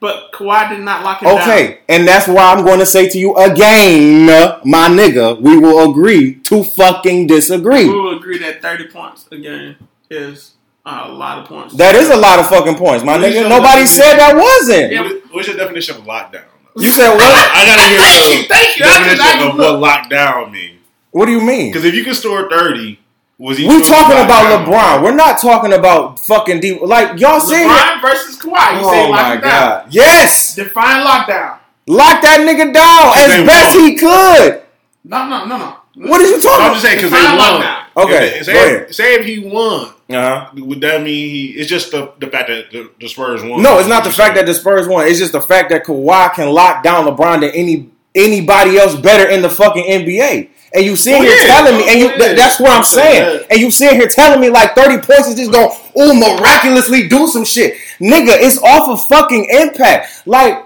but Kawhi did not lock it down. okay. And that's why I'm going to say to you again, my nigga, we will agree to fucking disagree. We will agree that 30 points again is uh, a lot of points. That is a lot of fucking points, my What is nigga. Nobody definition? said that wasn't. Yeah. What is- your definition of lockdown? You said what? I gotta hear Thank you, the thank you. I definition of what lockdown means. What do you mean? Because if you can store thirty, was he? We truly talking locked about down? LeBron. We're not talking about fucking deep. Like y'all see it. LeBron versus Kawhi. You say Oh lock my it down. god! Yes, Define lockdown. lock that nigga down as They best won. he could. No, no, no, no. What are you talking? I'm just saying because they Define won. lockdown. Okay, If- say, if, say if he won, Uh huh. would that mean he? It's just the, the fact that the, the Spurs won. No, it's not the fact that the Spurs won. It's just the fact that Kawhi can lock down LeBron to any anybody else better in the fucking NBA. And you sitting Oh, here telling me, and you Oh, th- that's what I'm saying. And you sitting here telling me like 30 points is just going, oh, miraculously do some shit. Nigga, it's off of fucking impact. Like,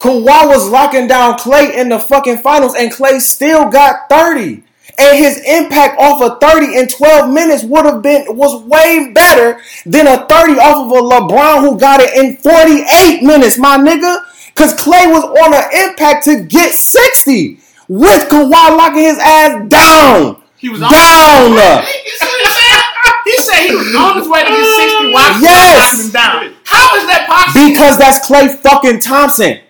Kawhi was locking down Clay in the fucking finals, and Clay still got 30. And his impact off of 30 in 12 minutes would have been was way better than a 30 off of a LeBron who got it in 48 minutes, my nigga. Cause Clay was on an impact to get 60 with Kawhi locking his ass down. He was Down. You see what I'm saying? He said he was on his way to get 60 while Yes. knocking him down. How is that possible? Because that's Clay fucking Thompson.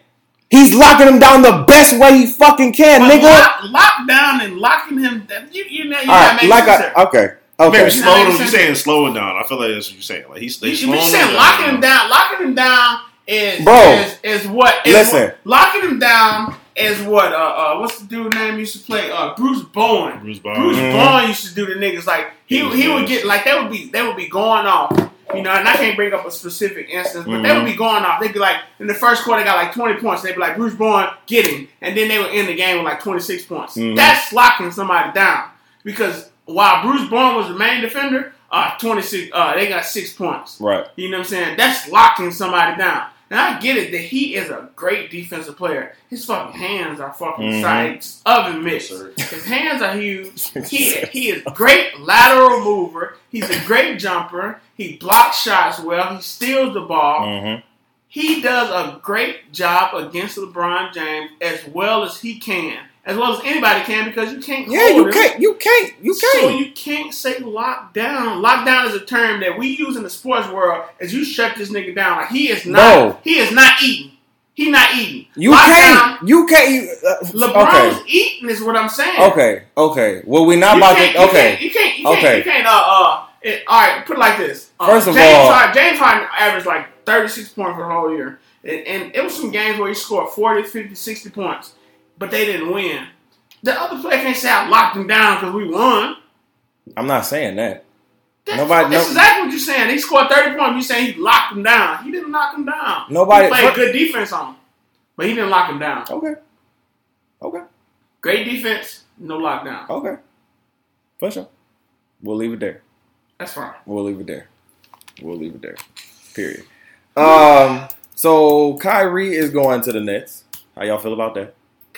He's locking him down the best way he fucking can, But nigga. lock, lock down and locking him down. You, you know, you All gotta like sense. I, okay, Maybe okay. slow Makes him. You sense. saying slow it down? I feel like that's what you're saying. Like he's they You, you slowing saying him locking him down. Locking him down is Bro. is, is what? Is Listen. what, locking him down is what? Uh, uh, what's the dude name used to play? Uh, Bruce Bowen. Bruce Bruce Bowen. Mhm. Bowen used to do the niggas like he he would get like they would be they would be going off. You know, and I can't bring up a specific instance, but they would be going off. They'd be like in the first quarter, they got like twenty points. They'd be like Bruce Bowen getting, and then they would end the game with like twenty six points. Mhm. That's locking somebody down because while Bruce Bowen was the main defender, uh, twenty six, uh, they got six points. Right. You know what I'm saying? That's locking somebody down. And I get it that he is a great defensive player. His fucking hands are fucking Mhm. sides oven mitts. Yes. His hands are huge. He he is great lateral mover. He's a great jumper. He blocks shots well. He steals the ball. Mm-hmm. He does a great job against LeBron James as well as he can, as well as anybody can, because you can't. Yeah, you him. can't. You can't. You can't. So you can't say lockdown. Lockdown is a term that we use in the sports world as you shut this nigga down. Like he is not. No. He is not eating. He not eating. You Lockdown, can't. You can't. Uh, LeBron's okay. eating is what I'm saying. Okay. Okay. Well, we not You about can't- to. you Okay. can't- You can't. You can't. Okay. You can't. Uh. Uh. It, all right. Put it like this. Uh, First of James all- Harden, James Harden averaged like 36 points for the whole year, and, and it was some games where he scored 40, 50, 60 points, but they didn't win. The other player can't say I locked him down because we won. I'm not saying that. That's, Nobody- That's no- exactly what you're saying. He scored 30 points. You saying he locked him down? He didn't lock him down. Nobody- He played for- good defense on him, but he didn't lock him down. Okay. Okay. Great defense, no lockdown. Okay. For sure. We'll leave it there. That's fine. We'll leave it there. We'll leave it there. Period. Um. So Kyrie is going to the Nets. How y'all feel about that?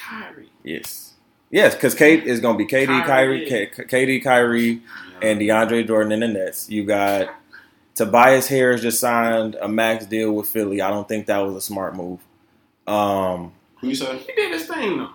Kyrie. Yes. Yes, because Kate is going to be KD, Kyrie, Kyrie. K- KD, Kyrie, and DeAndre Jordan in the Nets. You got Tobias Harris just signed a max deal with Philly. I don't think that was a smart move. Um, Who you say? He did his thing though.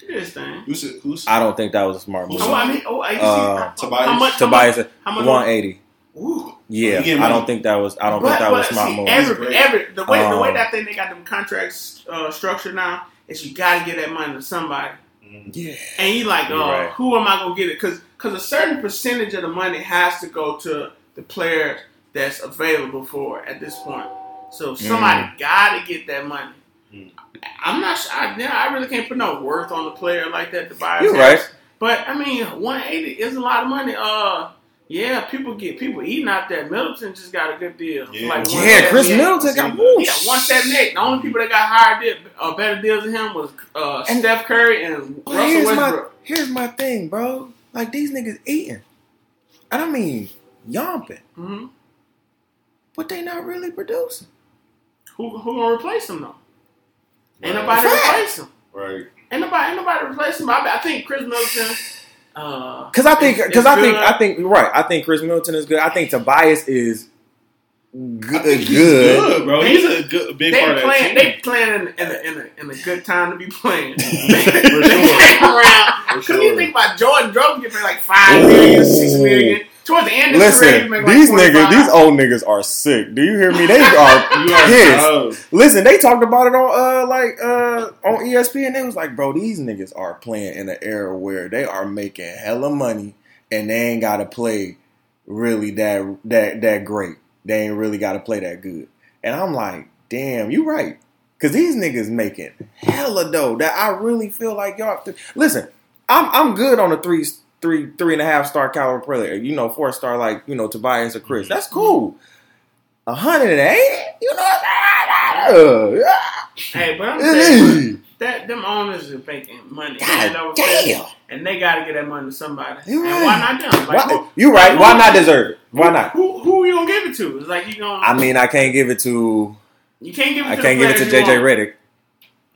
He did his thing. Who said? Who's? I don't think that was a smart move. Oh, I mean, oh, I see. Uh, how Tobias- much? Tobias, How much? 180. Ooh. Yeah, I don't think that was. I don't But, think that but was smart see, move. every, every, the way the way Um, that thing they got them contracts uh, structured now is you got to get that money to somebody. Mm. yeah, And you like, You're oh, right. who am I gonna get it? Because because a certain percentage of the money has to go to the player that's available for at this point. So somebody got to get that money. Mm. I'm not. sure. I, yeah, I really can't put no worth on the player like that to buy. a You're right. But I mean, 180 is a lot of money. Uh, yeah, people get people eating out there. Middleton just got a good deal. Yeah. Like yeah. Khris 178. Middleton got Yeah, woo. Yeah, one seventy eight. The only people that got higher did, uh, better deals than him was uh, And- Steph Curry and Russell here's my Westbrook. here's my thing, bro. Like these niggas eating, and I mean yomping, hmm but they not really producing. Who who gonna replace them though? Ain't Right. nobody Fact. replace him. Right. Ain't nobody ain't nobody replace him. I, I think Khris Middleton. Uh, Because I think, because I think. I think, right. I think Khris Middleton is good. I think Tobias is good. I think he's good. good, bro. He's a good big they part of that playing. team. They playing in, in, a, in, a, in a good time to be playing. For they sure. came around For because sure. you think about Jordan Drugs get paid like five million, six million. Towards the end of his career, Listen, make like these 25. niggas, these old niggas are sick. Do you hear me? They are You pissed. Listen, they talked about it on uh like uh on ESPN. They was like, bro, these niggas are playing in an era where they are making hella money and they ain't gotta play really that that that great. They ain't really gotta play that good. And I'm like, damn, you right. Cause these niggas making hella dough that I really feel like y'all. Have to, listen, I'm I'm good on the three three three and a half star caliber player. You know, four star like you know Tobias or Khris. Mm-hmm. That's cool. A hundred and eighty, you know. What Hey, but I'm saying that them owners are making money. God hand over damn. and they got to get that money to somebody. Right. why not them? Like, Why, who, you right. who- Why not deserve it? Why not? Who who you gonna give it to? It's like you gonna. I mean, I can't give it to. you can't give it. I to can't give it to JJ want. Redick.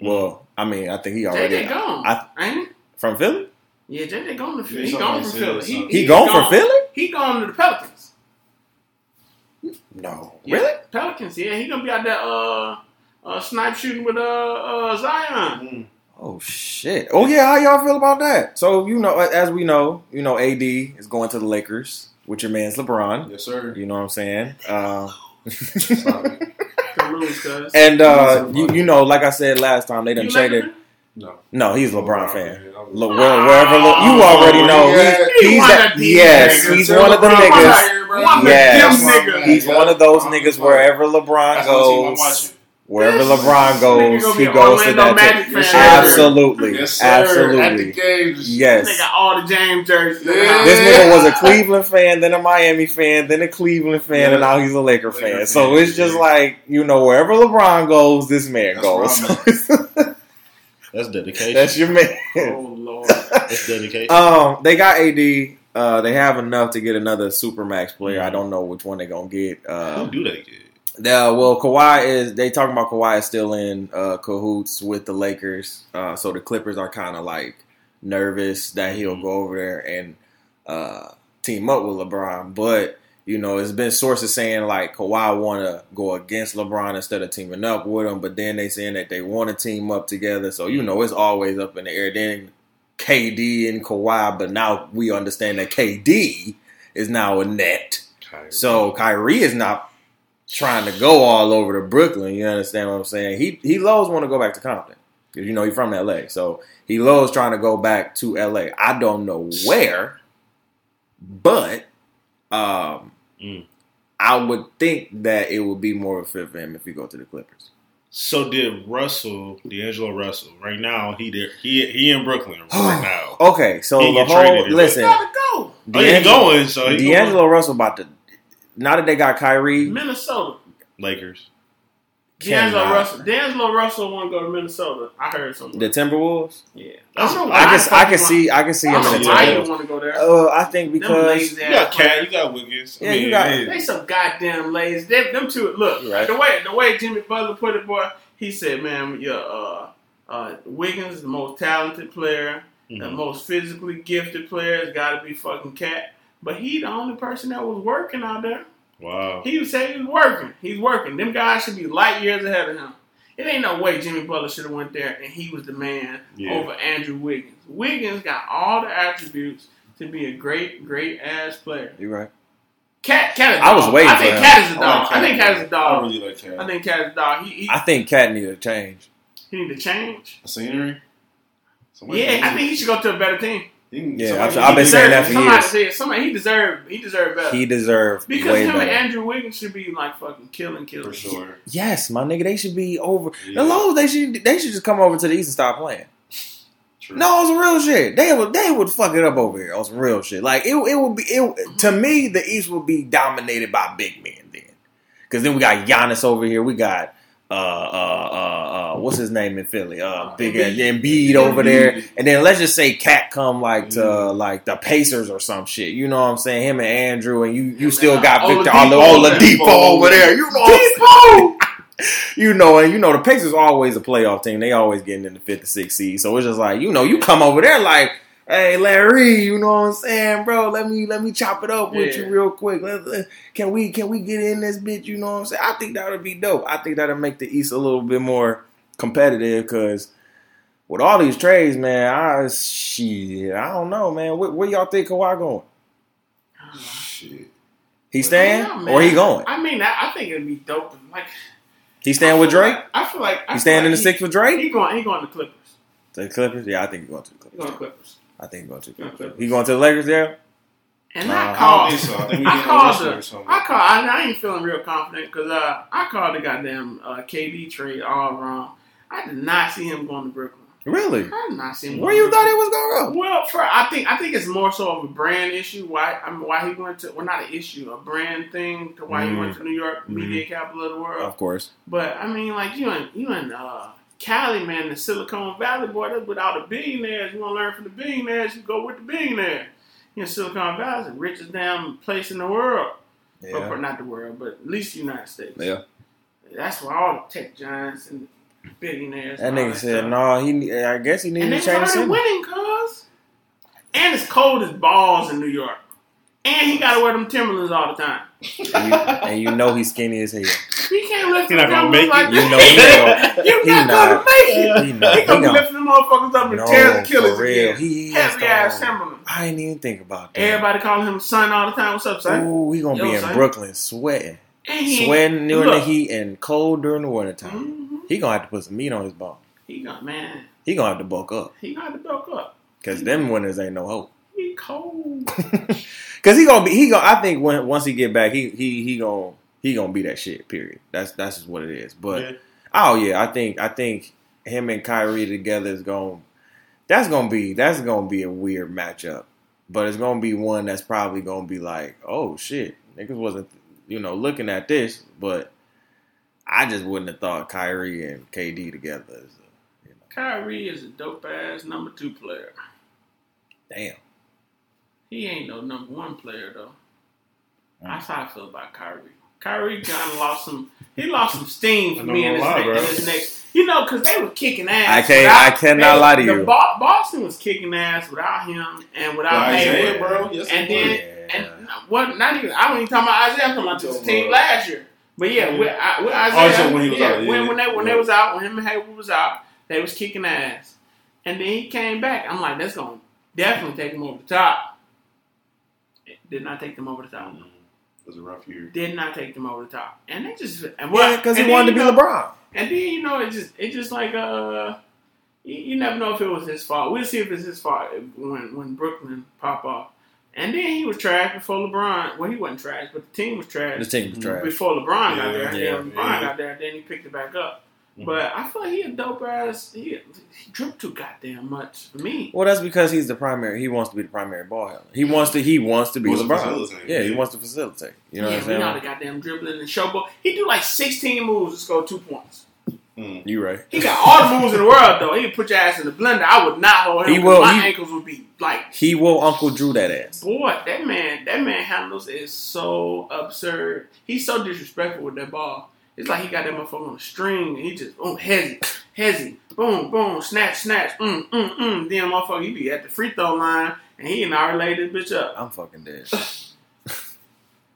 Mm. Well, I mean, I think he already JJ gone, I- ain't from Philly. Yeah, JJ gone to Philly. Yeah, He gone from Philly. said He, something. He gone from Philly? He gone to the Pelicans. No, Yeah, really? Pelicans. Yeah, he gonna be out there uh, uh snipe shooting with uh, uh Zion. Mm. Oh shit! Oh yeah, how y'all feel about that? So you know, as we know, you know, AD is going to the Lakers with your man's LeBron. Yes, sir. You know what I'm saying? Sorry. To lose, cuz. and uh, you, you know, like I said last time, they done You traded. Laker fan? No. No, he's a LeBron fan. I'm- Le- where- wherever Le- you already know, Yeah. he's, He he's one that. Yes, he's one of them niggas. out here, bro. One of them Yes. He's one of those niggas wherever LeBron That's the team I'm goes. Wherever This LeBron goes, he goes to that Magic team. fan. Absolutely, Yes, sir. At the absolutely. games. Yes. Nigga, all the James jerseys. Yeah. This nigga was a Cleveland fan, then a Miami fan, then a Cleveland fan, Yeah. and now he's a Laker Laker fan. fan, So it's just yeah. like you know, wherever LeBron goes, this man That's goes. That's dedication. That's your man. Oh lord. That's dedication. Um, they got AD. Uh, they have enough to get another supermax player. I don't know which one they're gonna get. Who Uh, do they get? yeah, well, Kawhi is. They talking about Kawhi is still in uh, cahoots with the Lakers. Uh, so the Clippers are kind of like nervous that he'll go over there and uh, team up with LeBron. But you know, it's been sources saying like Kawhi want to go against LeBron instead of teaming up with him. But then they saying that they want to team up together. So you know, it's always up in the air. Then KD and Kawhi, but now we understand that KD is now a net. Kyrie. So Kyrie is not trying to go all over to Brooklyn. You understand what I'm saying? He he loves want to go back to Compton because you know he's from LA. So he loves trying to go back to LA. I don't know where, but um, Mm. I would think that it would be more of a fit for him if he go to the Clippers. So did Russell, D'Angelo Russell? Right now, he did. He he in Brooklyn right now. Okay, so He the whole listen, Gotta go. Oh, he going. So he D'Angelo going. Russell about to. Now that they got Kyrie, Minnesota. Lakers. D'Angelo Cannot. Russell. D'Angelo Russell want to go to Minnesota. I heard something. the Timberwolves. yeah. That's- don't know I can I can see I can see him don't in know the why you Timberwolves. want to go there. Uh, I think because lazy You got ass KAT. You got Wiggins. Yeah, you got- They some goddamn lazy. They, them two. Look, right. the way the way Jimmy Butler put it, boy. He said, "Man, your uh, uh, Wiggins is the most talented player, the Mhm. most physically gifted player. Has got to be fucking KAT." But he the only person that was working out there. Wow. He was saying he was working. He's working. Them guys should be light years ahead of him. It ain't no way Jimmy Butler should have went there and he was the man Yeah. over Andrew Wiggins. Wiggins got all the attributes to be a great, great ass player. you're right. KAT, KAT is a I was waiting I for think him. KAT is a I dog. like I think KAT is a I dog. I really like KAT. I think KAT is a dog. He, he, I think KAT need to change. he need to change. A scenery. Somebody Yeah, I think he should go to a better team. He can- Yeah, somebody I've- I've been get saying that for somebody years. Said, somebody he deserved. He deserved better. He deserved because way him better. and Andrew Wiggins should be like fucking killing, killing. for sure. yes, my nigga, they should be over. Yeah. The Lows, they should they should just come over to the East and stop playing. True. No, it's real shit. They would they would fuck it up over here on some real shit. Like it, it would be it, to me the East would be dominated by big men then, because then we got Giannis over here. We got uh uh uh, uh what's his name in Philly? Uh, big Embiid. Embiid over there, and then let's just say KAT come like to Mhm. like the Pacers or some shit. You know what I'm saying? Him and Andrew, and you you still got uh, Victor Oladipo over there. over there. You know you know, and you know the Pacers always a playoff team. They always getting in the fifth or sixth seed. So it's just like you know, you come over there like, hey Larry, you know what I'm saying, bro? Let me let me chop it up with Yeah. you real quick. Let- let- can we can we get in this bitch? You know what I'm saying? I think that would be dope. I think that'll make the East a little bit more competitive because. With all these trades, man, I shit, I don't know, man. Where, where y'all think Kawhi going? Shit. He staying Yeah, or he going? I mean, I, I think it'd be dope. if, Like He staying with Drake? like- I feel like I He staying like in the he- six with Drake? He going. He going to the Clippers. The Clippers? Yeah, I think he's going to the He going to Clippers. Clippers. I think he's going to the Clippers. Clippers. He going to the Lakers, yeah? And Nah, I I I called. think so. I think we I called Russell the. I called. I, I ain't feeling real confident because uh, I called the goddamn uh, KD trade all wrong. I did not see him going to Brooklyn. Really? I did not see him. Where going you to thought Brooklyn. he was going to go? Well, for I think I think it's more so of a brand issue. Why I mean, why he went to well not an issue, a brand thing to why he Mm. went to New York, Mm-hmm. media capital of the world. Of course. But I mean, like you in you in uh, Cali, man, the Silicon Valley, boy. That's without the billionaires. You want to learn from the billionaires? You go with the billionaire. You know, Silicon Valley is the richest damn place in the world. Yeah. Or, not the world, but at least the United States. Yeah. That's where all the tech giants and billionaires. That nigga said, stuff. no, he. I guess he needed to change city. winning, cuz. And it's cold as balls in New York. And he got to wear them Timberlands all the time. And you, and you know he's skinny as hell. He can't lift He them not gonna Timberlands make like it. You that. know he not You're he not, not. gonna make it. He not. He He gonna be them motherfuckers up and No, tear the killers real. again. He is, Heavy ass dog. Timberland. I ain't even think about that. Everybody calling him son all the time. What's up, son? Ooh, he gonna Yo, be in son. Brooklyn sweating. He, Sweating during the heat and cold during the wintertime. Mhm. He gonna have to put some meat on his bone. He got man. He gonna have to bulk up. He got to bulk up. Cause them winters ain't no hope. He cold. Cause he gonna be he gonna I think when once he get back he he he gonna he gonna be that shit. Period. That's that's just what it is. But Yeah. oh yeah, I think I think him and Kyrie together is gonna that's gonna be that's gonna be a weird matchup. But it's gonna be one that's probably gonna be like, oh shit, niggas wasn't you know looking at this, but I just wouldn't have thought Kyrie and KD together. Is a, you know, Kyrie is a dope ass number two player. damn. He ain't no number one player though. Mm. That's how I feel about Kyrie. Kyrie kind of lost some. He lost some steam for me in his, gonna lie, next, in his next. You know, because they were kicking ass. I can't- without- I cannot they- lie to you. Bo- Boston was kicking ass without him and without Isaiah, Hayward. bro. Yes, And it then Yeah. and what? Not even. I don't even talk about Isaiah. I'm talking about this team last year. But yeah, with, I- with Isaiah, Oh, so when he was yeah, out, yeah, when, when they when yeah. they was out, when him and Hayward was out, they was kicking ass. And then he came back. I'm like, that's gonna definitely take him over the top. It did not take them over the top. It was a rough year. Did not take them over the top. And they just and Yeah, because he wanted to be know, LeBron. And then you know it just it just like uh you, you never know if it was his fault. We'll see if it's his fault when when Brooklyn pop off. And then he was trash before LeBron. Well, he wasn't trash, but the team was trash The team was trash. before LeBron got there. yeah, then LeBron yeah. got there, then he picked it back up. Mhm. But I feel like he a dope ass. He, he dripped too goddamn much for me. Well, that's because he's the primary. He wants to be the primary ball handler. He wants to. He wants to be Wants to LeBron. Yeah, he wants to facilitate. You know yeah, what I'm we know saying? the goddamn dribbling and showboat. He do like 16 moves to score two points. Mm. You right. He got all the moves in the world though. He can put your ass in the blender. I would not hold him. He will- My he- ankles would be like He will Uncle Drew that ass. Boy, that man, that man handles is so absurd. He's so disrespectful with that ball. It's like he got that motherfucker on a string and he just boom, hezzy, hezzy, boom, boom, snatch, snatch, mm, mm, mm. Then motherfucker, he be at the free throw line and he and already laid this bitch up. I'm fucking dead.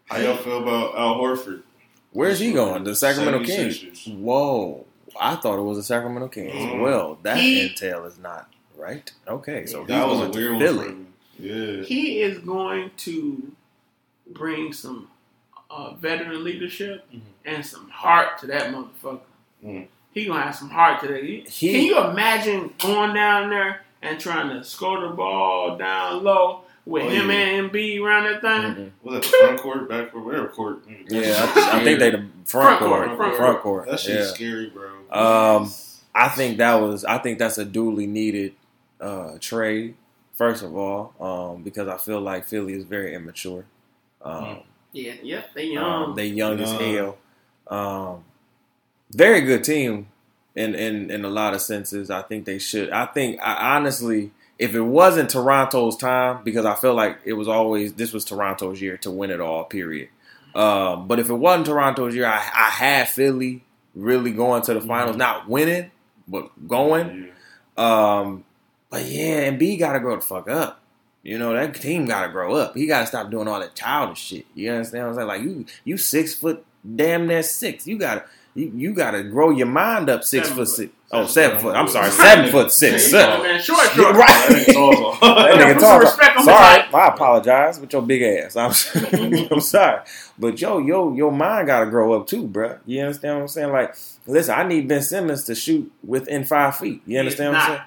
How y'all feel about Al Horford? Where's he going? The Sacramento Kings. 76ers. Whoa. I thought it was the Sacramento Kings. Mhm. Well, that He- intel is not right. Okay, so he's That was a weird to one. Philly. for him. Yeah. He is going to bring some uh, veteran leadership Mhm. and some heart to that motherfucker. Mm. He gonna have some heart today. He- He- Can you imagine going down there and trying to score the ball down low with Oh, him yeah. and B around that thing? Mhm. Was that the front court, back court, whatever court? Mm. Yeah, I, I think they the front, Front court, court, front front court. court. That shit's yeah. scary, bro. Um, I think that was. I think that's a duly needed uh, trade. First of all, um, because I feel like Philly is very immature. Um, Yeah, yep, they young. um, they young as hell. Um, very good team in, in in a lot of senses. I think they should. I think I, honestly, if it wasn't Toronto's time, because I feel like it was always this was Toronto's year to win it all. Period. Um, but if it wasn't Toronto's year, I, I had Philly really going to the finals, Mhm. not winning, but going. Yeah. Um, but yeah, and B got to grow the fuck up. You know that team got to grow up. He got to stop doing all that childish shit. You understand what I'm saying? Like you, you six foot, damn near six. You gotta, you, you gotta grow your mind up six Seven foot foot. six. Oh, Seven foot. foot. I'm sorry, Seven foot. six. Seven. man, short, short. Right. That nigga tall, tall. That Yeah, nigga put some talk. Sorry, I apologize with your big ass. I'm, I'm sorry, but yo, yo, your mind gotta grow up too, bruh. You understand what I'm saying? Like, listen, I need Ben Simmons to shoot within five feet. You understand what I'm saying?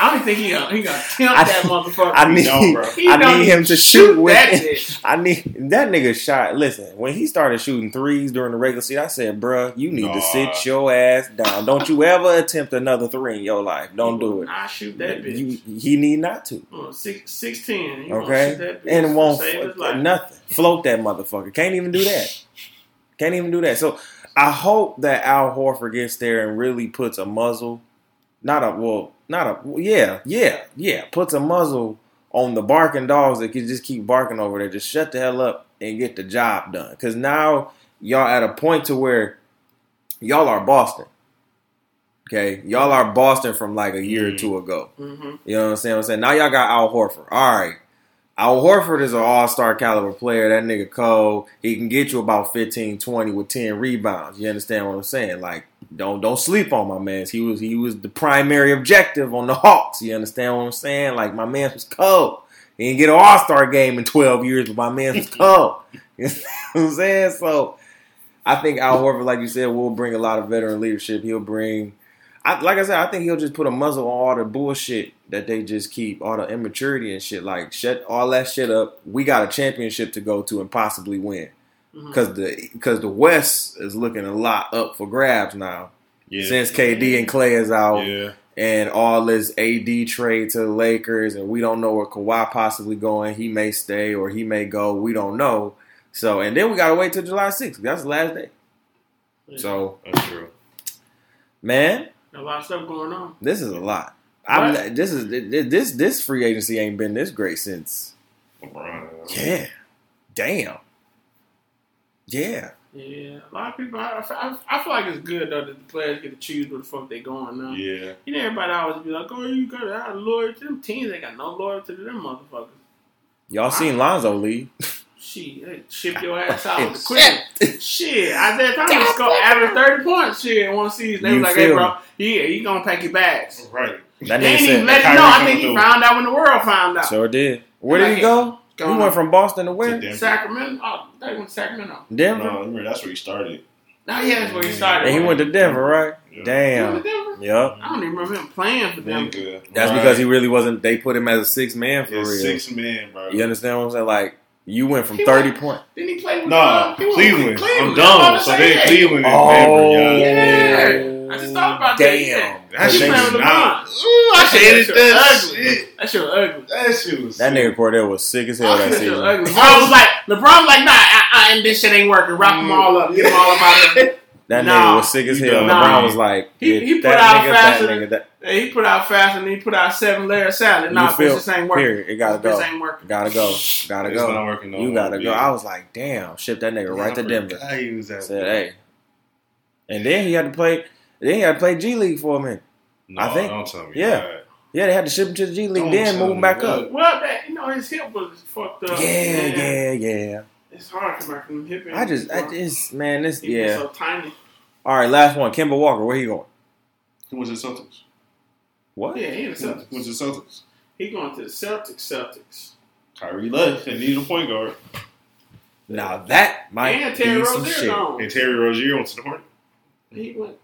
I don't think he gonna, he gonna tempt I- that motherfucker. I need, don't, bro. I need him to shoot shoot with. that. I need that nigga shot. Listen, when he started shooting threes during the regular season, I said, "Bruh, you need to sit your ass down. Don't you ever attempt another three in your life. Don't do it. I shoot that bitch. You, he need not to. Six, 16. Okay, shoot that bitch and won't save his f- life. nothing. Float that motherfucker. Can't even do that. Can't even do that. So I hope that Al Horford gets there and really puts a muzzle, not a well, not a well, yeah, yeah, yeah, puts a muzzle on the barking dogs that can just keep barking over there. Just shut the hell up and get the job done. Because now y'all at a point to where y'all are Boston. Okay, y'all are Boston from like a year or Mhm. two ago. hmm You know what I'm saying? I'm saying now y'all got Al Horford. All right. Al Horford is an all star caliber player. That nigga cold. He can get you about 15, 20 with 10 rebounds. You understand what I'm saying? Like, don't don't sleep on my man. He was he was the primary objective on the Hawks. You understand what I'm saying? Like my man was cold. He didn't get an all star game in 12 years, but my man was cold. you know what I'm saying? So I think Al Horford, like you said, will bring a lot of veteran leadership. He'll bring I, like I said, I think he'll just put a muzzle on all the bullshit that they just keep, all the immaturity and shit. Like shut all that shit up. We got a championship to go to and possibly win mm-hmm. because the because the West is looking a lot up for grabs now Yeah. since KD and Clay is out yeah. and all this AD trade to the Lakers and we don't know where Kawhi possibly going. He may stay or he may go. We don't know. So and then we gotta wait till July 6th. That's the last day. So That's true. man. a lot of stuff going on. This is a lot. I'm What? this is this this free agency ain't been this great since LeBron. yeah, damn, yeah. Yeah, a lot of people. I, I, I feel like it's good though that the players get to choose where the fuck they going now. Yeah. You know, everybody always be like, "Oh, you got to have loyalty to them teams. They got no loyalty to them motherfuckers." Y'all seen Lonzo leave? Shit, they ship your ass out with the quick. Shit, Isaiah Thomas scored average thirty points. Shit, in one season. They You was like, "Hey, bro, yeah, you gonna pack your bags." Right. That They nigga said let him Kyrie know. I coming think he through. found out when the world found out. sure did. Where did he go? He went on. from Boston to where? To Sacramento. Oh, they went to Sacramento. Denver. No, remember that's where he started. Oh, yeah, that's where he started. And he went to Denver, right? Yeah. He went Damn. to Denver? Yep. I don't even remember him playing for them. Nigga. That's Right. because he really wasn't. They put him as a six man for Yeah, real. six man, bro. You understand what I'm saying? Like you went from He thirty went- points. Didn't he play with No, uh, he went with Cleveland. Cleveland. I'm I dumb. So they say, Cleveland and Oh, Denver. Yeah. Yeah. I just thought about that. damn. That He shit was not. Ooh, I That hated shit that ugly. shit. That shit was ugly. That shit was. That nigga Cordell was sick as hell that That shit was season. ugly. LeBron was like, LeBron was like, nah, I, I, and this shit ain't working. Wrap them all up. Get them all up out of there. That Nah. nigga was sick as hell. done. LeBron was like, He- he put out nigga, faster that than- nigga, that. Hey, he put out faster than he put out seven layer salad. Nah, feel- this ain't working. Period. It gotta This go. ain't working. Gotta go. Gotta It's go. not working no You gotta go. yeah. I was like, damn, ship that nigga right to Denver. I he was at. Said, hey. And then he had to play. Then he had to play G League for a minute. No, I think- Don't tell me. yeah. that. Yeah, they had to ship him to the G League, Don't then move him back that. up. Well, that, you know, his hip was fucked up. Yeah, man. yeah, yeah. It's hard to come back from hip I just, I just, man, this. He yeah. so tiny. All right, last one. Kemba Walker, where he going? He was at Celtics. What? Yeah, he in the He Celtics. was at Celtics. He going to the Celtics. Celtics. Kyrie left. They needed a point guard. Now that might and Terry be some Rozier shit. gone. And Terry Rozier went to the Hornets. He went.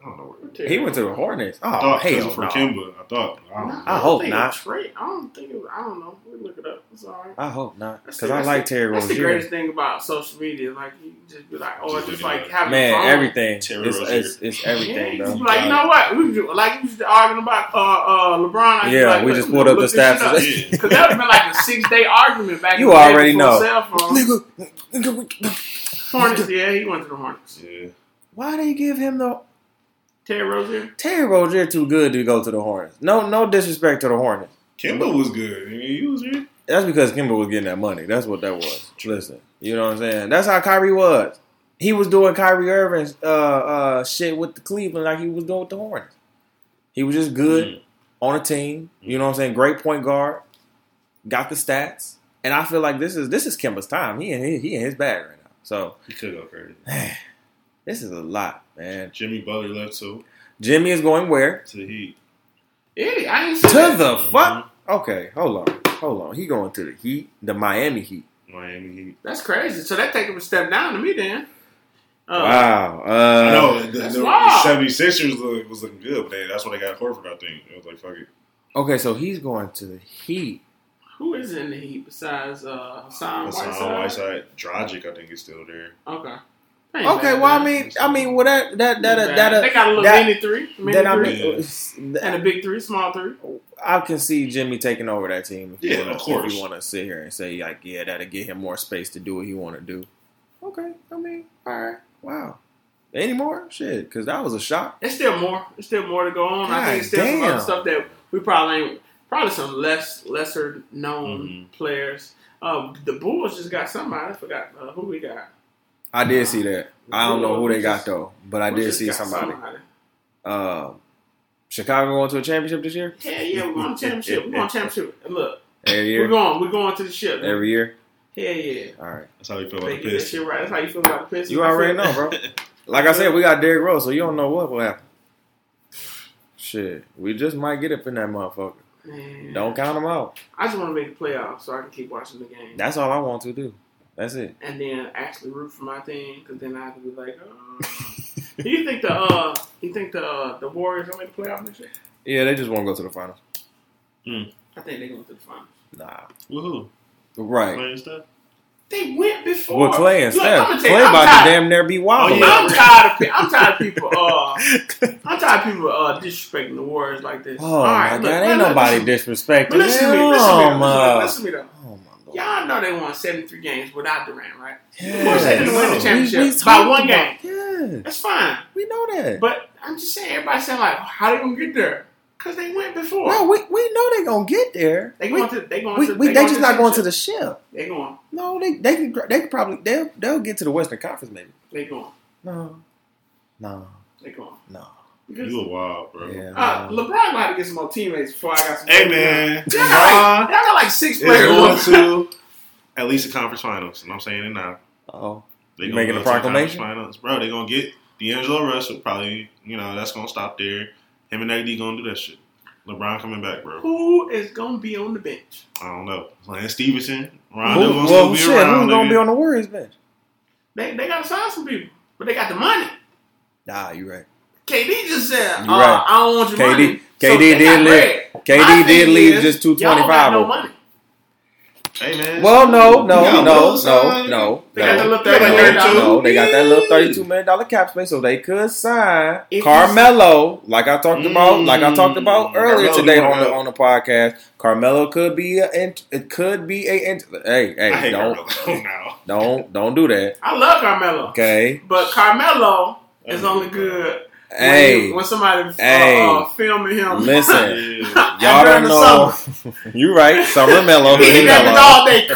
I don't know where. where He went to the Rozier? Hornets. I Oh thought because hell for no. Kemba. I thought. I don't Nah, know. I hope think not. it Trade. I don't think it was. I don't know. We look it up. It's all right. I hope not, because I like the- Terry That's the Rozier. greatest thing about social media. Like you just be like, oh, Just it's just like having Man, fun. everything. Terry It's, it's, it's everything, Yeah, though. like, you know what? We was, like we was arguing about uh, uh, LeBron. I Yeah, like, we just pulled up the look stats. Because that would have been like a six day argument back You in the day already know. Cell. Nigga, nigga, Hornets, yeah, he went to the Hornets. Yeah. Why they give him the Terry Rozier. Terry Rozier too good to go to the Hornets? No, no disrespect to the Hornets. Kemba was good. He was. That's because Kemba was getting that money. That's what that was. Listen, you know what I'm saying? That's how Kyrie was. He was doing Kyrie Irving's uh, uh, shit with the Cleveland like he was doing with the Hornets. He was just good Mhm. on a team. You know what I'm saying? Great point guard. Got the stats. And I feel like this is this is Kemba's time. He in his, he in his bag right now. So He could go crazy. This is a lot, man. Jimmy Butler left too Jimmy is going where? to the Heat. Yeah, I ain't see To that. the fuck? Okay, hold on. Hold on. He going to the Heat, the Miami Heat. Miami Heat. That's crazy. So that take him a step down to me then. Uh, wow. Uh, I know the, that's the, wild. 76ers look, was looking good, but they, that's why they got Horford. I think it was like fuck it. Okay, so he's going to the Heat. Who is in the Heat besides uh, Hassan Hassan Whiteside? Whiteside, Dragic, I think is still there. Okay. Ain't Okay, well, I mean, I mean, well, that that that Ain't that, bad. they got a little that- mini three, mini that I three, mean, and a big three, small three. I can see Jimmy taking over that team. If you Yeah, wanna, of course. If you want to sit here and say like, yeah, that'll get him more space to do what he want to do. Okay, I mean, all right, wow. Any more shit? Because that was a shock. There's still more. There's still more to go on. I think it's still some other stuff that we probably ain't. Probably some less lesser known Mhm. players. Um, the Bulls just got somebody. I forgot uh, who we got. I did see that. I don't know who they got though, but I did see somebody. Um, Chicago going to a championship this year? Hell yeah, we're going to championship. We're going to championship. And Look, Every year we're going. We're going to the ship. Every year. Hell yeah. All right. That's how you feel about get the that shit right. That's how you feel about the Pistons. You already know, bro. Like I said, we got Derrick Rose, so you don't know what will happen. Shit, we just might get up in that motherfucker. Man. Don't count them out. I just want to make the playoffs so I can keep watching the game. That's all I want to do. That's it. and then actually root for my team because then I can be like, uh, do you think the uh, you think the uh, the Warriors will make the playoff next year? Yeah, they just want to go to the finals. I think they're going to the finals. Nah. Woohoo! Right. Playing stuff. They went before. With Clay and Look, Steph. I'ma Clay you, I'm about tired. to damn near be wild. Oh, yeah. I'm tired of pe- I'm tired of people. Uh, I'm tired of people uh, disrespecting the Warriors like this. Oh All right, my look, god, ain't look, nobody listen, disrespecting But listen to me. Listen to me. Listen to me though. My lord. Y'all know they won 73 games without Durant, right? Yes. Of course they didn't win the championship we by one about- game. Yeah, That's fine. we know that. But I'm just saying, everybody saying like, how they gonna get there? Because they went before. no, we, we know they gonna get there. They we, going to. They going we, to. we, they going just not going to the ship. They going. No, they they can they could probably they'll they'll get to the Western Conference maybe. They going. No, no, They going. no. Because You a wild, bro. Yeah. uh. LeBron gonna have to get some more teammates before I got some. Hey man, y'all got, like, got like six is going players. to at least the conference finals, and I'm saying it now. Oh, They making a the proclamation? conference Finals. bro. They gonna get D'Angelo Russell. Probably, you know, that's gonna stop there. Him and AD gonna do that shit. LeBron coming back, bro. Who is gonna be on the bench? I don't know. Lance Stephenson, Who, Rondo gonna well, still be shit, around. who's gonna be on the Warriors bench? They they gotta sign some people, but they got the money. Nah, you're right. KD just said, uh, right. "I don't want your KD money." KD they did leave- bread. My KD did leave is, just two twenty five. y'all twenty got five. no money. Hey man. Well, no, You no, no, no, no, They got no, the little no, $30 million no, they got that little thirty-two million dollar cap space, so they could sign If Carmelo, like I talked about, like I talked about Mm. earlier today on the on the podcast. Carmelo could be a, it could be a, int- hey, I hey, hate don't, Carmelo now. don't, don't do that, I love Carmelo, okay? but Carmelo is only good when, Hey, you- when somebody Hey. uh, uh, filming him. listen, y'all don't know. you right, Summer Melo, he he Melo. all day.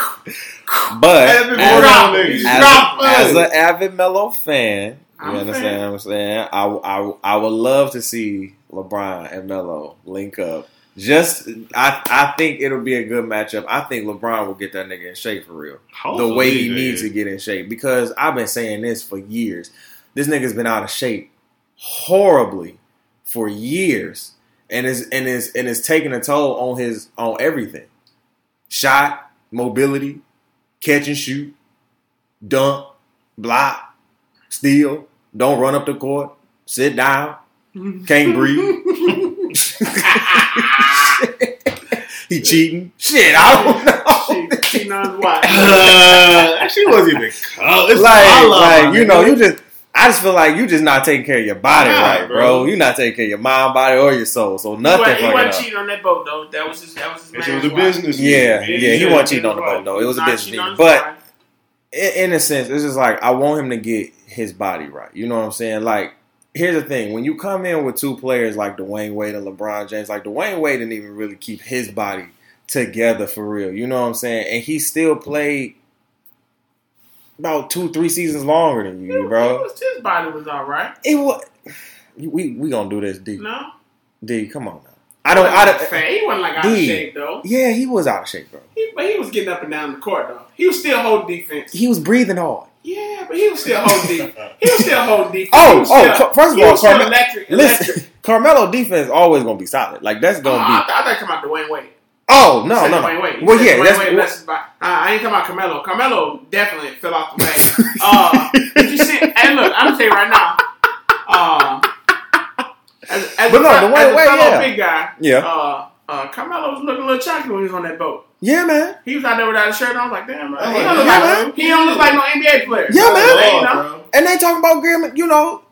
but As as, drop, a- he's as, an avid Melo fan, you I'm understand what I'm saying? I, I, I would love to see LeBron and Melo link up. Just, I, I think it'll be a good matchup. I think LeBron will get that nigga in shape for real. Hopefully, the way he man. needs to get in shape because I've been saying this for years. This nigga's been out of shape horribly for years, and is and is and is taking a toll on his on everything. Shot, mobility, catch and shoot, dunk, block, steal, don't run up the court, sit down, can't breathe. he cheating. Shit, I don't know. Shit, cheating on his. Uh, she wasn't even close. like, like you know, you just. I just feel like you just not taking care of your body Nah, right, bro. bro. You're not taking care of your mind, body, or your soul. So nothing wasn't, he fucking wasn't up. cheating on that boat though. That was his. That was his. It was man's a wife. business. Yeah, meeting. yeah, he Yeah, wasn't cheating on the boat though. It was a business cheating on meeting, his but wife. in, in a sense, it's just like I want him to get his body right. You know what I'm saying? Like, here's the thing: when you come in with two players like Dwyane Wade and LeBron James, like Dwyane Wade didn't even really keep his body together for real. You know what I'm saying? And he still played about two, three seasons longer than you, It bro. was- his body was all right. It was. We we gonna do this, D. No, D, come on now. I don't. I don't. Fat. He wasn't like out of shape though. Yeah, he was out of shape, bro. He, but he was getting up and down the court though. He was still holding defense. He was breathing hard. Yeah, but he was still holding defense. He was still holding defense. Oh, oh, still- first of all, was still Carmel- electric. electric. Listen, Carmelo defense always gonna be solid. Like that's gonna oh, I, be. thought, I thought come out Dwyane Wade. Oh no, no, Dwyane no. Wade. Well, yeah, Dwyane that's Wade left his body. Uh, I ain't talking about Carmelo. Carmelo definitely fell off the wagon. uh, did you see? And look, I'm gonna tell you right now. Uh, as, as But a, no, fel- Dwyane as a Wade, fellow yeah. big guy, yeah, uh, uh, Carmelo was looking a little chunky when he was on that boat. yeah, man. He was out there without a shirt on. I was like, damn, man. Oh, He don't look yeah, like, he don't look like no NBA player. Yeah, man. You know? bro. And they talking about Grim, you know,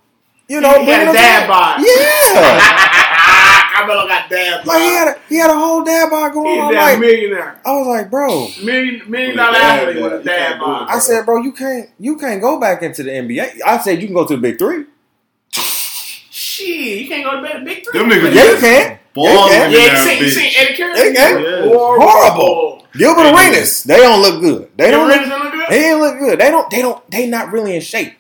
you know, He had a dad bod. Yeah, Carmelo got dad bod. like he had a he had a whole dad bod He's going a on. damn Like millionaire. I was like, bro. Million, million With a dollar dad athlete with a You dad can't do bod. it. I said, bro, you can't you can't go back into the NBA. I said you can go to the big three. Shit, you can't go to the big three. Them niggas- Yeah, you can. Balling Yeah, you that seen, you bitch. seen Eddie Curry? They can. Yeah. Horrible. Gilbert They do. Arenas, they don't look good. They don't. Gilbert Look, Arenas don't they ain't look good. They don't. They don't. They not really in shape.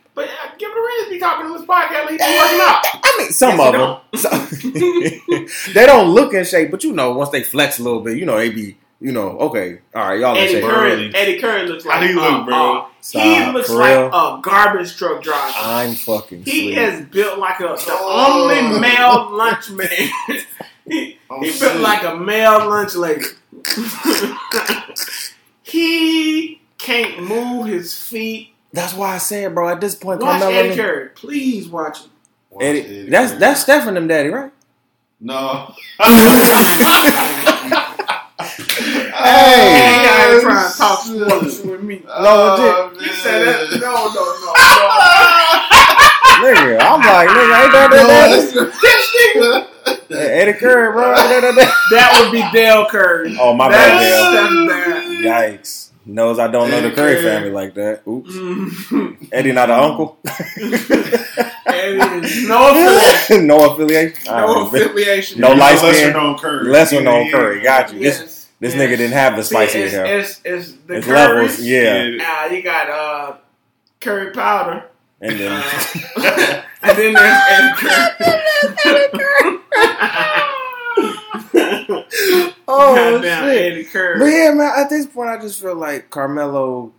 But Gilbert Arenas be talking on this podcast like he be working out. I mean, some Yes, of they them. So- they don't look in shape, but you know, once they flex a little bit, you know, they be, you know, okay, all right, y'all in Eddie shape. Curry. Eddie Curry looks like How he look, uh, bro? uh, Stop, he looks like real? a garbage truck driver. I'm fucking. He sleep. is built like a the Oh. only male lunch man. he Oh, he built like a male lunch lady. he can't move his feet. That's why I said, bro. At this point, Watch Carmelo. Eddie and- Curry. Please watch him. Watch Eddie, it. that's that's Stephen them daddy, right? No. Hey, Hey, he out here trying to talk shit. sports with me. Oh, He said that. man. No, no, no, nigga, I'm like, nigga, ain't that No, that that's- daddy? Eddie Curry, bro. ain't that that. That would be Dell Curry. Oh my That's bad, Dell. Yikes. Knows I don't know the Curry Curry. family like that. Oops. Mhm. Eddie not an uncle. And it's no affiliation. no affiliation. No All right, affiliation. No He's a light lesser known Curry. Lesser known Yeah. Curry. Got you. This Yes. this yes. nigga didn't have the See, spicy it's, hair. it's, it's the It's Currys. levels, yeah. Uh, you got uh, curry powder. And then Uh, and then there's Eddie Curry. Oh shit. But yeah, man, at this point I just feel like Carmelo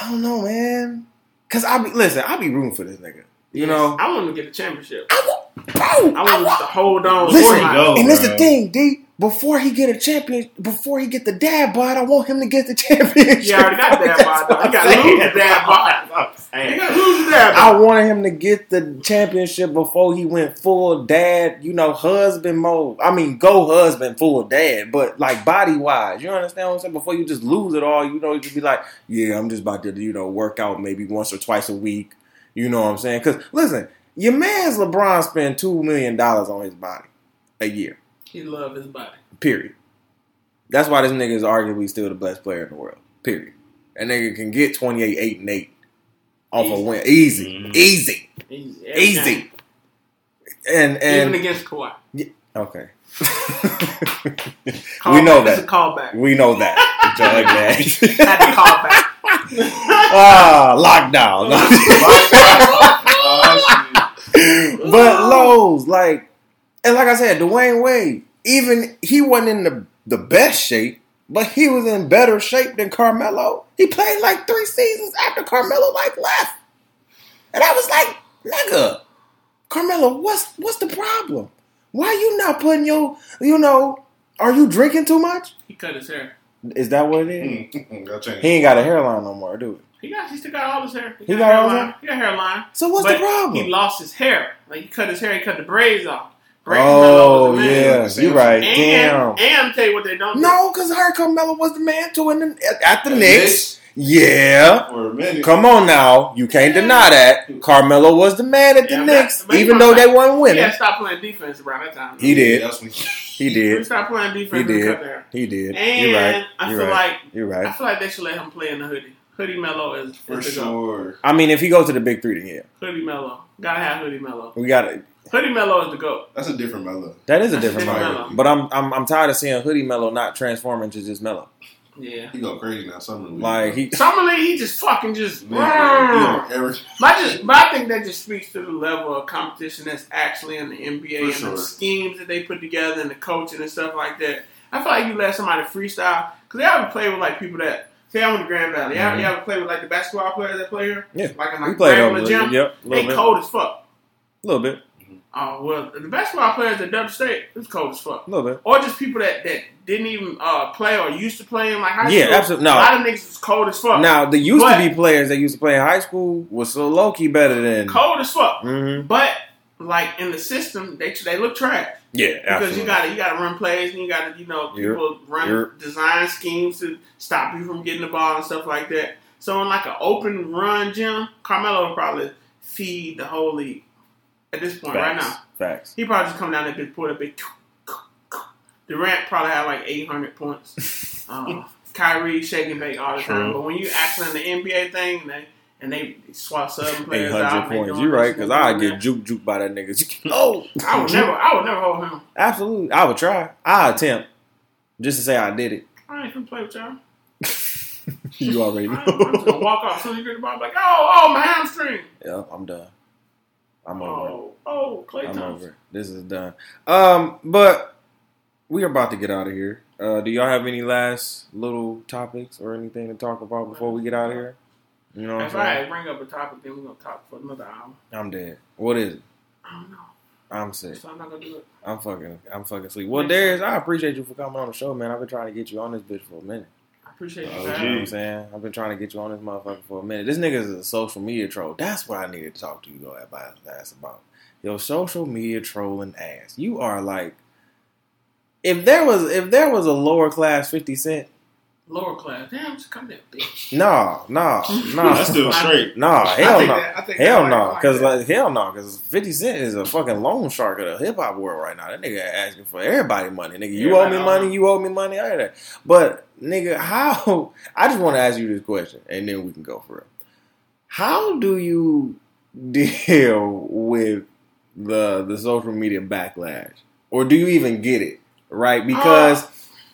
I don't know, man. Cause I be listen, I'll be rooting for this nigga. You know? I want to get a championship. I want bro, I want him to hold on. Listen, go. and that's the thing, D. Before he get a champion, before he get the dad bod, I want him to get the championship. He already got that bod, though. He got to lose the dad bod. He got to lose the dad I bod. wanted him to get the championship before he went full dad, you know, husband mode. I mean, go husband, full dad, but like body wise, you understand what I'm saying? Before you just lose it all, you know, you could be like, yeah, I'm just about to, you know, work out maybe once or twice a week. You know what I'm saying? Because listen, your man's LeBron spend two million dollars on his body a year. He love his body. Period. That's why this nigga is arguably still the best player in the world. Period. That nigga can get 28, 8, and 8 off a Easy. win. Easy. Mhm. Easy. Easy. Every Easy. game. And Even and against Kawhi. okay. We know back. A that. callback. We know that. Judge that. Had to call back. ah, lockdown. But Lowe's, like, and like I said, Dwyane Wade, even he wasn't in the, the best shape, but he was in better shape than Carmelo. He played like three seasons after Carmelo like left, and I was like, nigga, Carmelo, what's what's the problem? Why you not putting your, you know, are you drinking too much? He cut his hair. Is that what it is? Gotta. He ain't got a hairline no more, dude. He got, he still got all his hair. He got all his hairline. He got hairline. So what's but the problem? He lost his hair. Like he cut his hair. He cut the braids off. Braids oh Melo was the man. yeah, you're right. And, Damn. and I'm tell you what they don't. No, because her Carmelo was the man too in the, at, at the The Knicks. Yeah. For a minute. Come on now. You can't deny that. Carmelo was the man at the Yeah, Knicks, but- but even though might- they weren't winning. had to stop playing defense around that time. He did. he did. He He did. stopped playing defense He did. He did. And You're right. I You're feel right. like You're right. I feel like they should let him play in the hoodie. Hoodie Melo is, For is the go. sure. I mean, if he goes to the big three, then yeah, Hoodie Melo. Gotta have Hoodie Melo. we got it. Hoodie Melo is the goat. That's a different mellow. That is a different different Melo. Melo. But I'm I'm I'm tired of seeing Hoodie Melo not transform into just Melo. Yeah. He go crazy now. Summer league. Like he. Summer League, he just fucking just. Nigga, he on every- just, but I think that just speaks to the level of competition that's actually in the NBA For and sure. the schemes that they put together and the coaching and stuff like that. I feel like you let somebody freestyle because they ever play with like people that say I went to Grand Valley. You, ever, Mhm. you ever play with like the basketball players that play here? Yeah. like in We like played regular over. gym. Yep. They bit. cold as fuck. A little bit. Oh well, the basketball players at Dub State it was cold as fuck. A little bit. Or just people that, that didn't even uh, play or used to play in like high Yeah, school. Yeah, absolutely. No. A lot of niggas is cold as fuck. Now the used But- to be players that used to play in high school was so low key better than. cold as fuck. Mm-hmm. But like in the system, they they look trash. Yeah, Because absolutely. you got to you got to run plays and you got to you know people run you're- design schemes to stop you from getting the ball and stuff like that. So in like an open run gym, Carmelo would probably feed the whole league at this point right now. Facts. He probably just come down there and put a big. Durant probably had like eight hundred points. uh, Kyrie shaking bake all the time. But when you actually in the NBA thing, and they and they swap seven players out, hundred points. You're right, because I get juke juke by that nigga. Oh, I would never, I would never hold him. Absolutely, I would try. I attempt just to say I did it. I ain't gonna play with y'all. you already know. I'm just gonna walk off. As soon as you get the ball, like, oh, oh, my hamstring. yeah, I'm done. I'm over. Oh, oh, Klay I'm Thompson. over. This is done. Um, but we are about to get out of here. Uh, do y'all have any last little topics or anything to talk about before we get out of here? You know what I'm If I bring up a topic, then we're gonna talk for another hour. I'm dead. What is it? I don't know, I'm sick. so I'm not gonna do it. I'm fucking. I'm fucking sleep. Well, Darius, I appreciate you for coming on the show, man. I've been trying to get you on this bitch for a minute. I appreciate you. Oh, for You know having what me. I'm saying? I've been trying to get you on this motherfucker for a minute. This nigga is a social media troll. That's what I needed to talk to you about. Ass about your social media trolling ass. You are like, if there was if there was a lower class Fifty Cent, Lower class. Damn, just come there, bitch. nah, nah, nah, That's still straight. nah, I hell no. that- I think Hell no, because like hell no, because Fifty Cent is a fucking loan shark of the hip hop world right now. That nigga asking for everybody money. Nigga, you owe me money, you owe me money, all that. But nigga, how? I just want to ask you this question, and then we can go for it. How do you deal with the the social media backlash, or do you even get it? Right, because uh.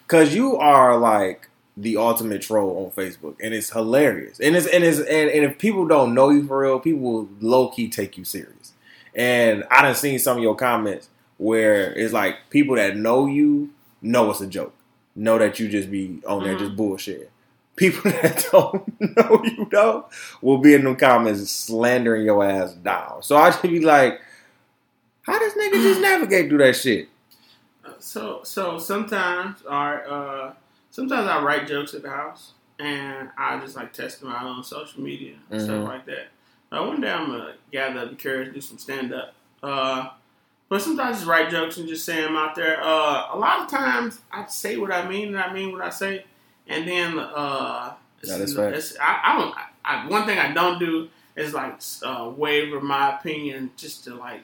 because you are like the ultimate troll on Facebook, and it's hilarious. And it's and it's and, and if people don't know you for real, people will low key take you serious. And I done seen some of your comments where it's like people that know you know it's a joke, know that you just be on there Mhm. just bullshit. People that don't know you though will be in the comments slandering your ass down. So I just be like, how does nigga just navigate through that shit? So so sometimes our uh sometimes I write jokes at the house and I just like test them out on social media and Mhm. stuff like that. Uh, one day I'm gonna gather up the courage to do some stand up. Uh but sometimes I just write jokes and just say them out there. Uh a lot of times I say what I mean and I mean what I say and then uh That is it's- fact. it's- I, I don't I, one thing I don't do is like uh waver my opinion just to like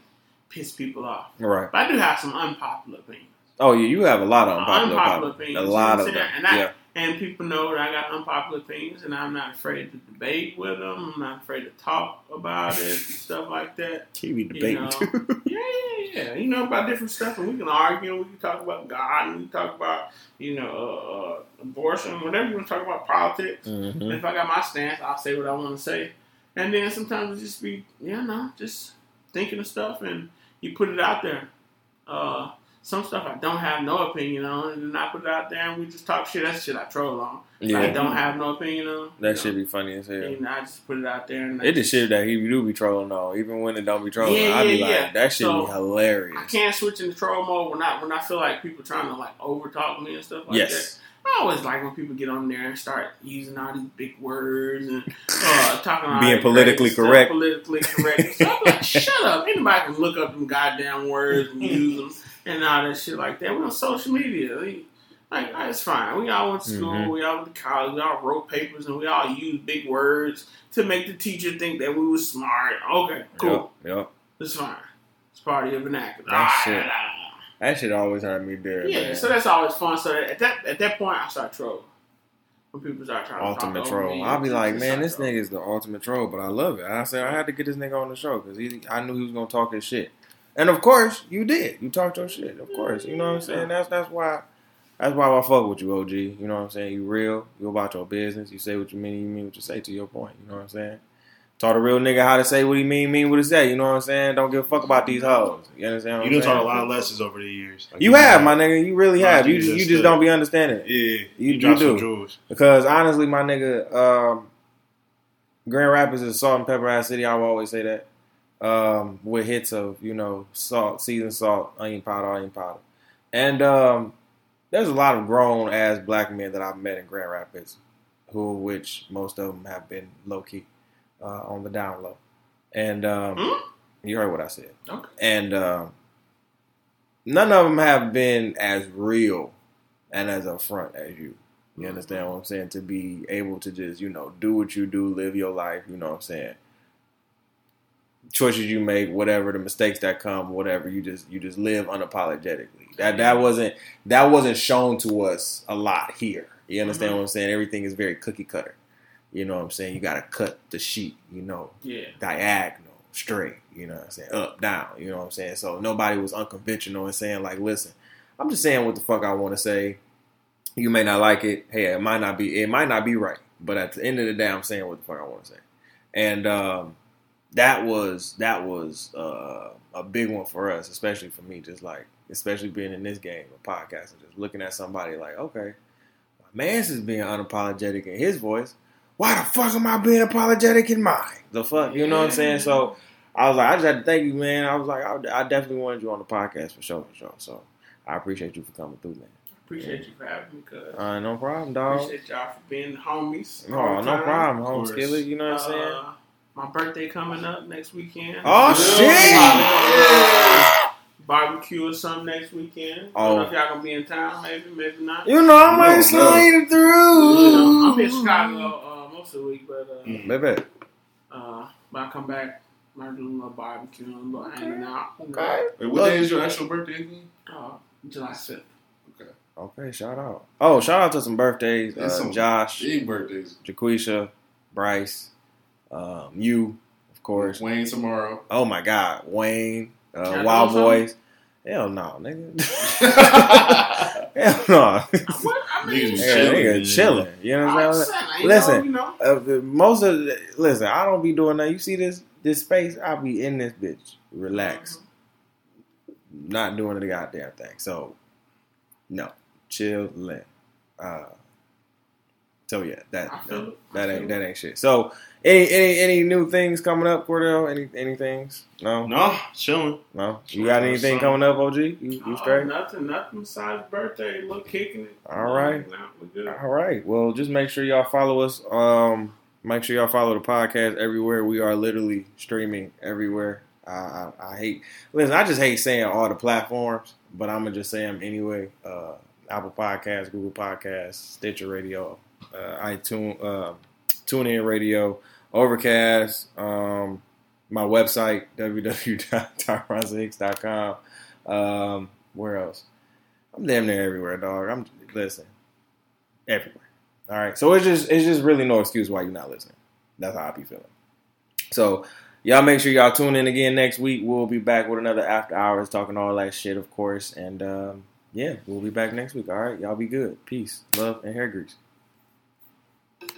piss people off. Right. But I do have some unpopular opinions. Oh yeah, you have a lot of unpopular, Unpopular opinions. opinions, A lot of them. And I- yeah. And people know that I got unpopular opinions, and I'm not afraid to debate with them. I'm not afraid to talk about it and stuff like that. He be debating know. too. Yeah, yeah, yeah. You know about different stuff, and we can argue. We can talk about God, and we can talk about you know uh, uh, abortion, whatever you want to talk about politics. Mhm. If I got my stance, I'll say what I want to say. And then sometimes it just be, yeah, no, just thinking of stuff and you put it out there. Uh, some stuff I don't have no opinion on, and then I put it out there and we just talk shit. That's shit I troll on. I don't have no opinion on. that should be funny as hell. And I just put it out there. And It the shit that he do be trolling on, even when it don't be trolling. Yeah, I be yeah, like, yeah. that shit So, be hilarious. I can't switch into troll mode when I when I feel like people trying to like over talk me and stuff like yes, I always like when people get on there and start using all these big words and uh, talking all Being politically stuff, correct. politically correct. so I'm like, shut up! Anybody can look up them goddamn words and use them and all that shit like that. We're on social media. We- Like it's fine. We all went to school. Mhm. We all went to college. We all wrote papers and we all used big words to make the teacher think that we were smart. Okay, cool. Yep, yep. It's fine. It's part of your vernacular. That's Ah, it. ah, ah. That shit always hurt me there, Yeah, man. so that's always fun. So at that at that point, I start trolling. When people start trying ultimate to troll. me, I'll be like, man, this nigga is the ultimate troll, but I love it. I said I had to get this nigga on the show because he, I knew he was gonna talk his shit, and of course you did. You talked your shit, of course. You know what I'm saying? That's that's why. That's why I fuck with you, OG. You know what I'm saying? You real. You about your business. You say what you mean. You mean what you say. To your point. You know what I'm saying? Taught a real nigga how to say what he mean. Mean what he say. You know what I'm saying? Don't give a fuck about these hoes. You understand? What You I'm saying? You done taught a lot of lessons over the years. Like, You have, my nigga. You really have. You you just, you just, don't be understanding it. Yeah, You- you, you do. some jewels. Because honestly, my nigga, um, Grand Rapids is salt and pepper ass city. I will always say that. Um, with hits of you know salt, seasoned salt, onion powder, onion powder, and um, there's a lot of grown ass black men that I've met in Grand Rapids, who which most of them have been low key, uh, on the down low, and um, Hmm? you heard what I said, Okay. and um, none of them have been as real and as upfront as you. You understand what I'm saying? To be able to just, you know, do what you do, live your life, you know what I'm saying? Choices you make, whatever the mistakes that come, whatever, you just you just live unapologetically. That that wasn't that wasn't shown to us a lot here. You understand what I'm saying? Everything is very cookie cutter. You know what I'm saying? You gotta cut the sheet, you know, Yeah. diagonal, straight, you know what I'm saying? Up, down, you know what I'm saying? So nobody was unconventional and saying, like, listen, I'm just saying what the fuck I want to say. You may not like it. Hey, it might not be it might not be right. But at the end of the day, I'm saying what the fuck I want to say. And um, that was that was uh, a big one for us, especially for me, just like especially being in this game of podcasting, just looking at somebody like, okay, my man's is being unapologetic in his voice. Why the fuck am I being apologetic in mine? The fuck, you know what I'm saying? So I was like, I just had to thank you, man. I was like, I, I definitely wanted you on the podcast for sure, for sure. So I appreciate you for coming through, man. Appreciate you for having me, cuz. Uh, no problem, dog. Appreciate y'all for being homies. No, no time. problem, home skillet. You know what I'm saying? My birthday coming up next weekend. Oh, Yeah. shit! Barbecue or something next weekend. I Oh. don't know if y'all gonna be in town, maybe, maybe not. You know, I might No, slide You know, through. I'm in Chicago uh, most of the week, but uh, Mm. Uh, when I come back, might do a little barbecue a little hanging out. you know. Okay. Wait, what day is your actual birthday again? Uh, July 5th. Okay, Okay, shout out. Oh, shout out to some birthdays. Uh, some Josh, Big birthdays. Jaquisha, Bryce, um, you, of course. Wayne tomorrow. Oh my God, Wayne, uh, Wild do? Boys. Hell no, nigga. Hell no. What? I mean, Niggas chilling, nigga chilling. You know what I'm I'm saying? saying, you Listen. know, you know. Uh, most of the, listen, I don't be doing that. You see this this space? I be in this bitch, relax, not doing the goddamn thing. So, no, chill, let. Uh, so yeah, that I no, that ain't it. that ain't shit. So, any any any new things coming up, Cordell? Any any things? No, No, chilling. no. You got anything coming up, OG? You you Oh, straight? nothing, nothing besides birthday. Look, kicking it. All right, no, all right. Well, just make sure y'all follow us. Um, make sure y'all follow the podcast everywhere. We are literally streaming everywhere. I, I, I hate listen. I just hate saying all the platforms, but I'm gonna just say them anyway. Uh, Apple Podcasts, Google Podcasts, Stitcher Radio, uh, iTunes, uh, TuneIn Radio, Overcast. Um, my website www.tyron6.com. Um, where else? I'm damn near everywhere, dog. I'm listen everywhere. All right, so it's just it's just really no excuse why you're not listening. That's how I be feeling. So y'all make sure y'all tune in again next week. We'll be back with another after hours talking all that shit, of course. And um, yeah, we'll be back next week. All right, y'all be good. Peace, love, and hair grease.